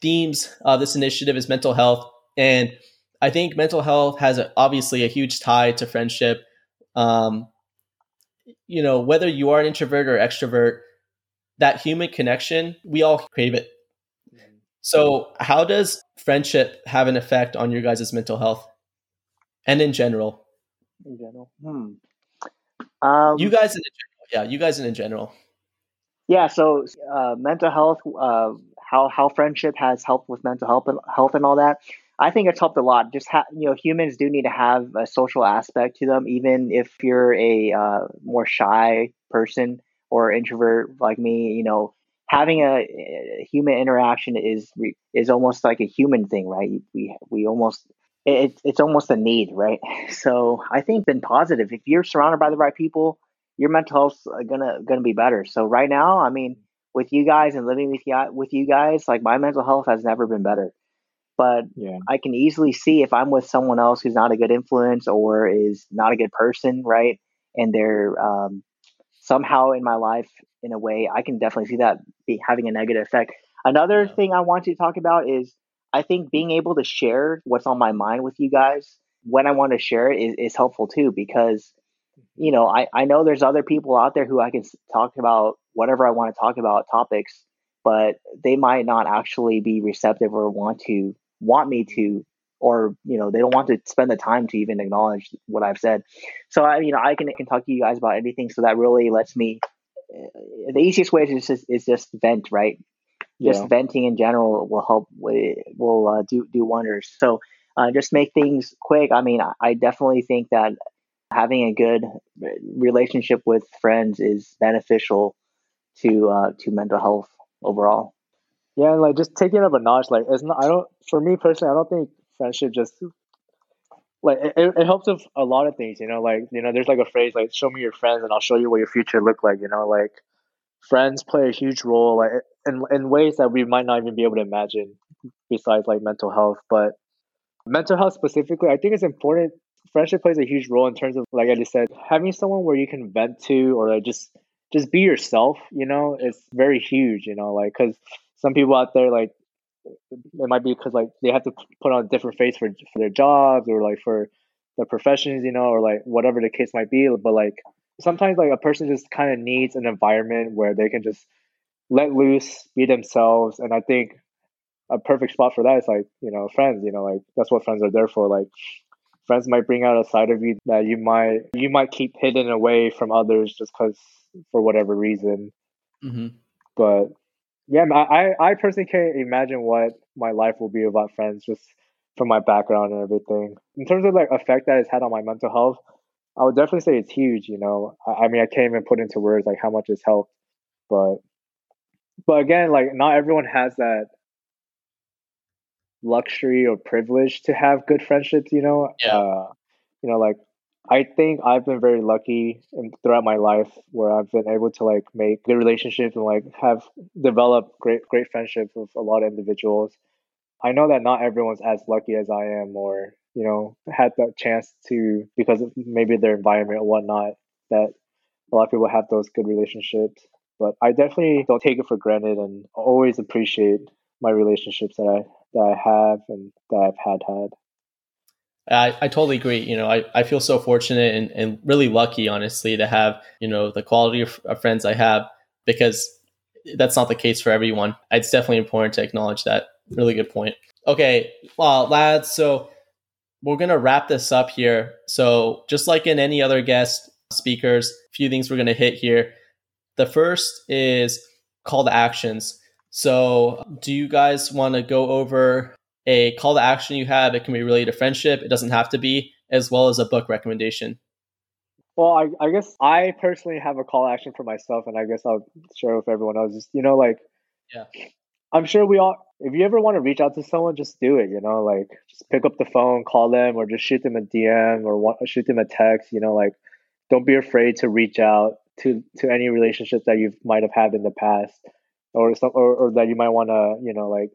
[SPEAKER 1] themes of this initiative is mental health, and I think mental health has a, obviously a huge tie to friendship. Um, you know, whether you are an introvert or extrovert, that human connection, we all crave it. So, how does friendship have an effect on your guys' mental health and in general?
[SPEAKER 4] In general, hmm.
[SPEAKER 1] Um, you guys in general, yeah, you guys in general.
[SPEAKER 4] Yeah, so uh, mental health, uh, how how friendship has helped with mental health and health and all that. I think it's helped a lot. Just ha- you know, humans do need to have a social aspect to them, even if you're a uh, more shy person or introvert like me. You know, having a, a human interaction is is almost like a human thing, right? We we almost it, it's almost a need, right? So I think been positive. If you're surrounded by the right people, your mental health's gonna gonna be better. So right now, I mean, with you guys and living with you with you guys, like my mental health has never been better. But yeah. I can easily see if I'm with someone else who's not a good influence or is not a good person, right? And they're um, somehow in my life in a way, I can definitely see that be having a negative effect. Another yeah. thing I want to talk about is I think being able to share what's on my mind with you guys when I want to share it is, is helpful too because you know I, I know there's other people out there who I can talk about whatever I want to talk about topics but they might not actually be receptive or want to want me to or you know they don't want to spend the time to even acknowledge what I've said. So I you know I can, can talk to you guys about anything so that really lets me uh, the easiest way is just is just vent right? Just yeah. venting in general will help will uh, do do wonders. So uh, just make things quick. I mean i definitely think that having a good relationship with friends is beneficial to uh, to mental health overall.
[SPEAKER 2] Yeah like just taking it up a notch like it's not i don't for me personally i don't think friendship just like it, it helps with a lot of things you know like you know there's like a phrase like show me your friends and i'll show you what your future look like you know like friends play a huge role like in, in ways that we might not even be able to imagine besides like mental health but mental health specifically i think it's important friendship plays a huge role in terms of like i just said having someone where you can vent to or like just just be yourself you know it's very huge you know like because some people out there like it might be because like they have to put on a different face for for their jobs or like for their professions you know or like whatever the case might be but like sometimes like a person just kind of needs an environment where they can just let loose, be themselves, and I think a perfect spot for that is like you know friends. You know, like that's what friends are there for. Like friends might bring out a side of you that you might you might keep hidden away from others just because for whatever reason. Mm-hmm. But yeah, I I personally can't imagine what my life will be without friends just from my background and everything. In terms of like effect that it's had on my mental health, I would definitely say it's huge. You know, I, I mean, I can't even put into words like how much it's helped, but but again, like not everyone has that luxury or privilege to have good friendships. You know,
[SPEAKER 1] yeah. Uh,
[SPEAKER 2] you know, like I think I've been very lucky in, throughout my life where I've been able to like make good relationships and like have developed great great friendships with a lot of individuals. I know that not everyone's as lucky as I am, or you know, had that chance to because of maybe their environment or whatnot. That a lot of people have those good relationships, but I definitely don't take it for granted and always appreciate my relationships that I that I have and that I've had had.
[SPEAKER 1] I, I totally agree. You know, I, I feel so fortunate and, and really lucky, honestly, to have, you know, the quality of, of friends I have because that's not the case for everyone. It's definitely important to acknowledge that. Really good point. Okay, well, lads, so we're going to wrap this up here. So, just like in any other guest speakers, a few things we're going to hit here. The first is call to actions. So, do you guys want to go over a call to action you have? It can be related to friendship, it doesn't have to be, as well as a book recommendation.
[SPEAKER 2] Well, I, I guess I personally have a call to action for myself, and I guess I'll share with everyone else. Just, you know, like,
[SPEAKER 1] yeah,
[SPEAKER 2] I'm sure we all, if you ever want to reach out to someone, just do it, you know, like, just pick up the phone, call them, or just shoot them a DM or want, shoot them a text, you know, like, don't be afraid to reach out to to any relationships that you might have had in the past or some or, or that you might want to you know like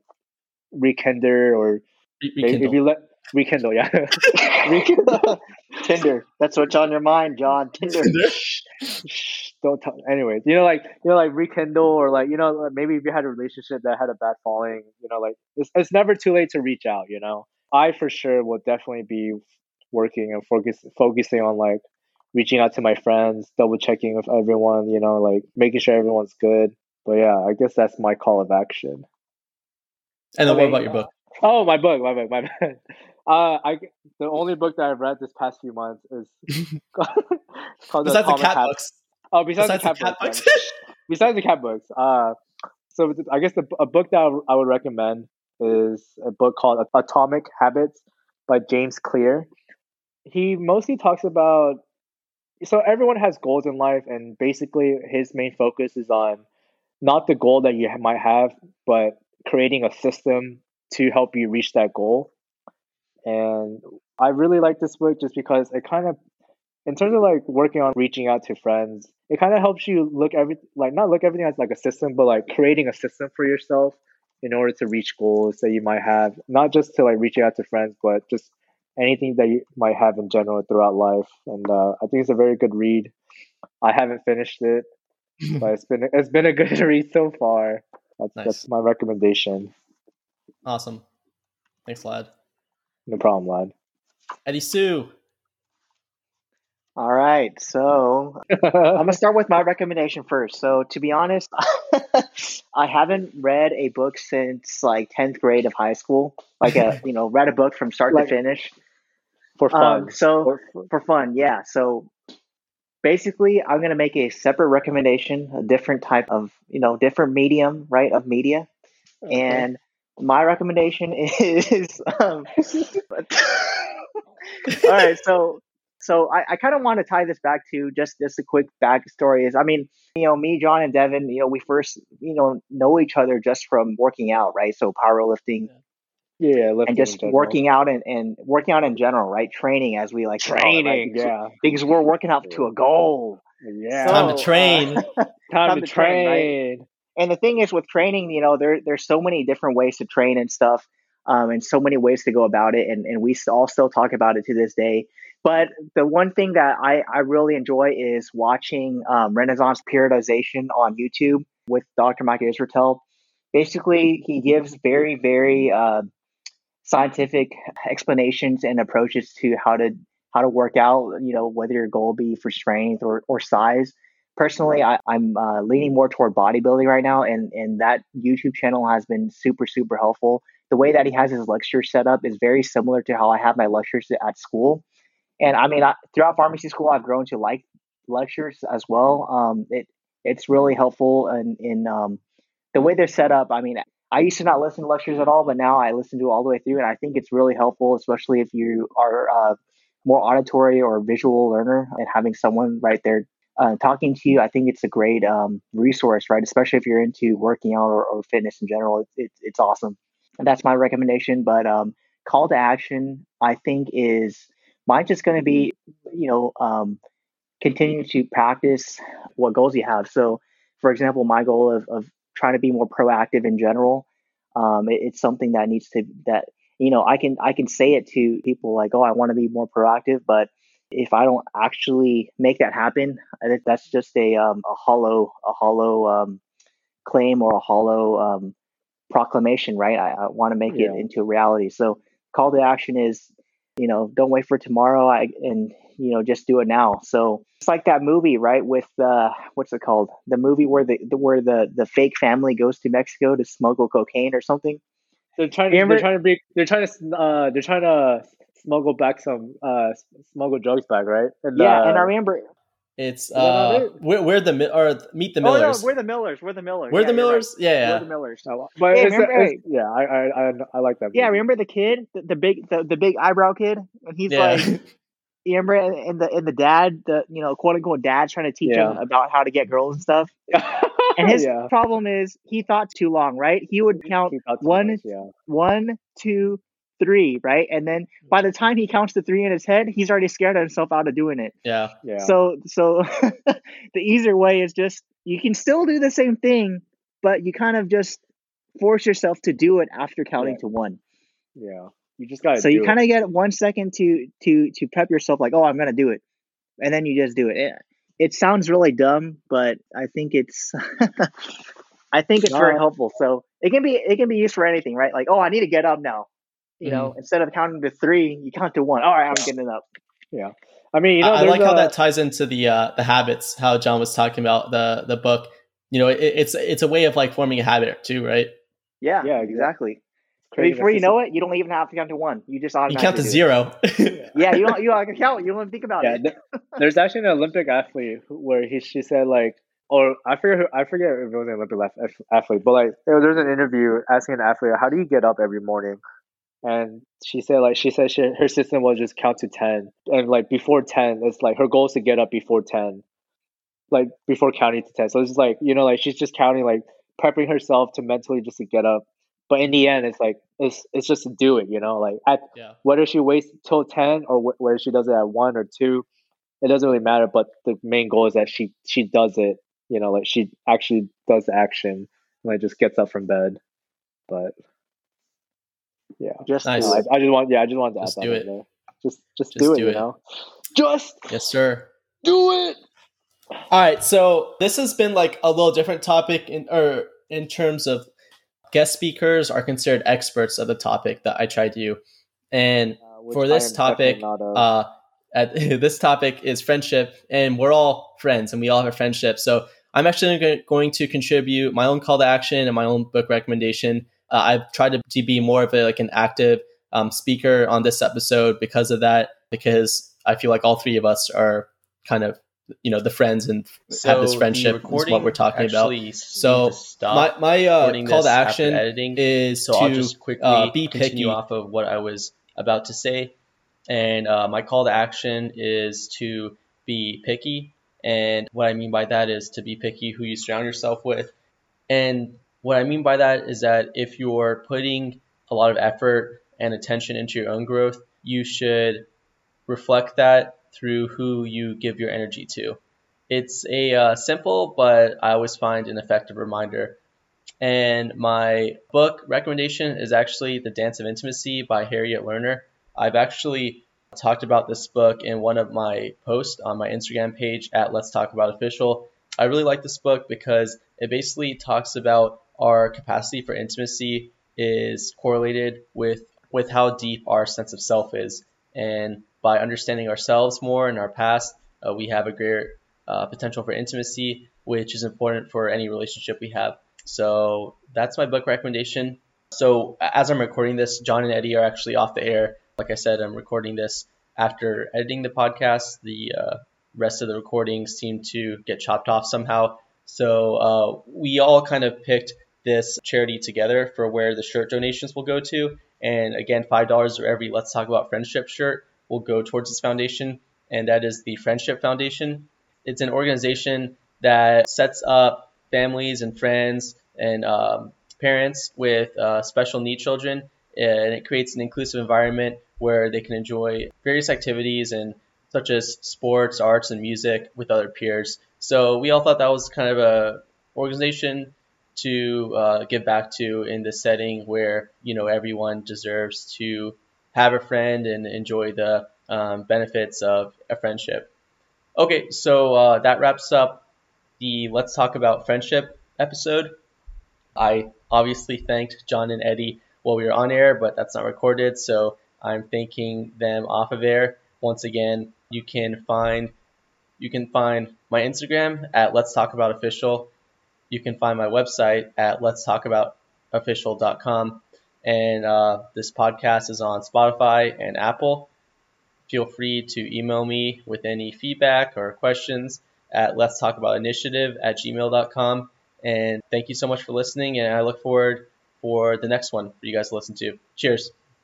[SPEAKER 2] rekindle or
[SPEAKER 1] rekindle.
[SPEAKER 2] if you let rekindle yeah.
[SPEAKER 4] Rekindle. Tinder. That's what's on your mind john. Tinder, tinder?
[SPEAKER 2] don't tell anyways you know like you know like rekindle or like you know maybe if you had a relationship that had a bad falling you know like it's, it's never too late to reach out you know. I for sure will definitely be working and focus focusing on like reaching out to my friends, double checking with everyone, you know, like making sure everyone's good. But yeah, I guess that's my call of action.
[SPEAKER 1] And then okay. what about your book?
[SPEAKER 2] Oh, my book, my book, my book. Uh, I the only book that I've read this past few months is
[SPEAKER 1] called besides the, the cat books.
[SPEAKER 2] Oh, besides, besides the cat, the cat books. books. besides the cat books, uh, so I guess the, a book that I would recommend is a book called Atomic Habits by James Clear. He mostly talks about so everyone has goals in life, and basically his main focus is on not the goal that you might have, but creating a system to help you reach that goal. And I really like this book just because it kind of, in terms of like working on reaching out to friends, it kind of helps you look every like not look everything as like a system, but like creating a system for yourself in order to reach goals that you might have, not just to like reaching out to friends, but just anything that you might have in general throughout life. And uh, I think it's a very good read. I haven't finished it, but it's been it's been a good read so far. That's, nice. that's my recommendation.
[SPEAKER 1] Awesome. Thanks, lad.
[SPEAKER 2] No problem, lad.
[SPEAKER 1] Eddie Sue.
[SPEAKER 4] All right, so I'm gonna start with my recommendation first. So to be honest, I haven't read a book since like 10th grade of high school. Like a you know read a book from start like, to finish
[SPEAKER 2] for fun.
[SPEAKER 4] Um, so for, for fun, yeah. So basically, I'm gonna make a separate recommendation, a different type of you know different medium, right, of media, okay. and my recommendation is um, all right. So so I, I kind of want to tie this back to just just a quick backstory. Is I mean, you know, me, John, and Devin, you know, we first you know know each other just from working out, right? So powerlifting.
[SPEAKER 2] Yeah,
[SPEAKER 4] and just working out and, and working out in general, right? Training as we like
[SPEAKER 2] training,
[SPEAKER 4] it,
[SPEAKER 2] right? yeah,
[SPEAKER 4] because we're working up to a goal.
[SPEAKER 2] Yeah,
[SPEAKER 1] so, time to train.
[SPEAKER 2] Uh, time, time, to, train.
[SPEAKER 4] train right? And the thing is, with training, you know, there there's so many different ways to train and stuff, um, and so many ways to go about it, and and we all still talk about it to this day. But the one thing that I, I really enjoy is watching um, Renaissance periodization on YouTube with Dr. Mike Israetel. Basically, he gives very, very uh, scientific explanations and approaches to how to how to work out. You know, whether your goal be for strength or, or size. Personally, I, am uh, leaning more toward bodybuilding right now, and and that YouTube channel has been super super helpful. The way that he has his lecture set up is very similar to how I have my lectures at school and I mean, I, throughout pharmacy school, I've grown to like lectures as well. Um, it it's really helpful in in um, the way they're set up. I mean, I used to not listen to lectures at all, but now I listen to it all the way through, and I think it's really helpful, especially if you are uh, more auditory or visual learner, and having someone right there uh, talking to you. I think it's a great um, resource, right? Especially if you're into working out or, or fitness in general. It's it, it's awesome. And that's my recommendation. But um, call to action, I think, is Mine's just going to be, you know, um, continue to practice what goals you have. So, for example, my goal of, of trying to be more proactive in general, um, it, it's something that needs to that you know I can I can say it to people like, oh, I want to be more proactive, but if I don't actually make that happen, that's just a um, a hollow a hollow um, claim or a hollow um, proclamation, right? I, I want to make yeah. it into reality. So, call to action is you know, don't wait for tomorrow I, and, you know, just do it now. So it's like that movie, right? With, uh, what's it called? The movie where the, the where the, the fake family goes to Mexico to smuggle cocaine or something.
[SPEAKER 2] They're trying to, they're trying to be, they're trying to, uh, they're trying to smuggle back some, uh, smuggle drugs back, right?
[SPEAKER 4] And, yeah. Uh, and I remember
[SPEAKER 1] it's uh, we're, we're the or meet the Millers.
[SPEAKER 4] Oh, no, we're the Millers. We're the Millers.
[SPEAKER 1] We're yeah, the Millers.
[SPEAKER 4] Right.
[SPEAKER 1] Yeah, yeah.
[SPEAKER 4] We're the Millers.
[SPEAKER 2] Oh, but remember, yeah, I, I I like that. Movie.
[SPEAKER 4] Yeah, remember the kid, the, the big, the, the big eyebrow kid, and he's yeah. like, you remember, and the and the dad, the you know, quote unquote dad, trying to teach yeah. him about how to get girls and stuff. and his problem is he thought too long, right? He would count he one, much, one, two, three, right? And then hmm. by the time he counts the three in his head, he's already scared himself out of doing it.
[SPEAKER 1] Yeah.
[SPEAKER 2] Yeah.
[SPEAKER 4] So so the easier way is just you can still do the same thing, but you kind of just force yourself to do it after counting yeah. to one.
[SPEAKER 2] Yeah. You just gotta
[SPEAKER 4] So you kind of get one second to to to prep yourself like, oh I'm gonna do it. And then you just do it. It, it sounds really dumb, but I think it's I think it's no. very helpful. So it can be it can be used for anything, right? Like, oh, I need to get up now. You know, mm-hmm. instead of counting to three, you count to one. All right, I'm getting up.
[SPEAKER 2] Yeah. I mean, you know,
[SPEAKER 1] I, I like a, how that ties into the uh, the habits. How John was talking about the the book. You know, it, it's it's a way of like forming a habit too, right?
[SPEAKER 4] Yeah, yeah, exactly. Before you know it, you don't even have to count to one. You just automatically
[SPEAKER 1] you count to zero.
[SPEAKER 4] yeah, you don't you don't count. You don't even think about yeah,
[SPEAKER 2] it. there's actually an Olympic athlete where he she said like
[SPEAKER 1] or I forget Who, I forget if it was an Olympic athlete, but like there's an interview asking an athlete, "How do you get up every morning?" And she said like she said she, her system was just count to ten, and like before ten, it's like her goal is to get up before ten, like before counting to ten. So it's like you know like she's just counting like prepping herself to mentally just to get up. But in the end, it's like it's it's just to do it, you know. Like at yeah. whether she waits till ten or wh- whether she does it at one or two, it doesn't really matter. But the main goal is that she she does it, you know, like she actually does the action and like just gets up from bed. But yeah,
[SPEAKER 4] just
[SPEAKER 1] nice. I, I, just want yeah, I just wanted to
[SPEAKER 2] just
[SPEAKER 1] add
[SPEAKER 2] do
[SPEAKER 1] that. It. Just, just just do, do it, it, you know. Just
[SPEAKER 2] yes, sir.
[SPEAKER 1] Do it.
[SPEAKER 2] All right, so this has been like a little different topic in or in terms of guest speakers are considered experts of the topic that I tried to do, and uh, for this topic, uh, at, this topic is friendship, and we're all friends, and we all have a friendship. So I'm actually going to contribute my own call to action and my own book recommendation. Uh, I've tried to, to, be more of a, like an active um, speaker on this episode because of that, because I feel like all three of us are kind of you know the friends and so have this friendship is what we're talking about. So my my uh, call to action editing, is so to I'll just quickly uh, be continue picky.
[SPEAKER 1] off of what I was about to say, and uh, my call to action is to be picky. And what I mean by that is to be picky who you surround yourself with. And what I mean by that is that if you're putting a lot of effort and attention into your own growth, you should reflect that through who you give your energy to. It's a uh, simple, but I always find an effective reminder. And my book recommendation is actually The Dance of Intimacy by Harriet Lerner. I've actually talked about this book in one of my posts on my Instagram page at Let's Talk About Official. I really like this book because it basically talks about our capacity for intimacy is correlated with with how deep our sense of self is. And by understanding ourselves more in our past, uh, we have a greater uh, potential for intimacy, which is important for any relationship we have. So that's my book recommendation. So as I'm recording this, John and Eddie are actually off the air. Like I said, I'm recording this after editing the podcast. The uh, rest of the recordings seem to get chopped off somehow. So uh, we all kind of picked this charity together for where the shirt donations will go to. And again, $5 for every Let's Talk About Friendship shirt will go towards this foundation, and that is the Friendship Foundation. It's an organization that sets up families and friends and um, parents with uh, special need children, and it creates an inclusive environment where they can enjoy various activities and such as sports, arts, and music with other peers. So we all thought that was kind of a organization to uh, give back to in the setting where you know everyone deserves to have a friend and enjoy the um, benefits of a friendship. Okay, so uh, that wraps up the Let's Talk About Friendship episode. I obviously thanked John and Eddie while we were on air, but that's not recorded, so I'm thanking them off of air. Once again, you can find you can find my Instagram at Let's Talk About Official you can find my website at letstalkaboutofficial.com. And uh, this podcast is on Spotify and Apple. Feel free to email me with any feedback or questions at let's talk about initiative at gmail.com. And thank you so much for listening. And I look forward for the next one for you guys to listen to. Cheers.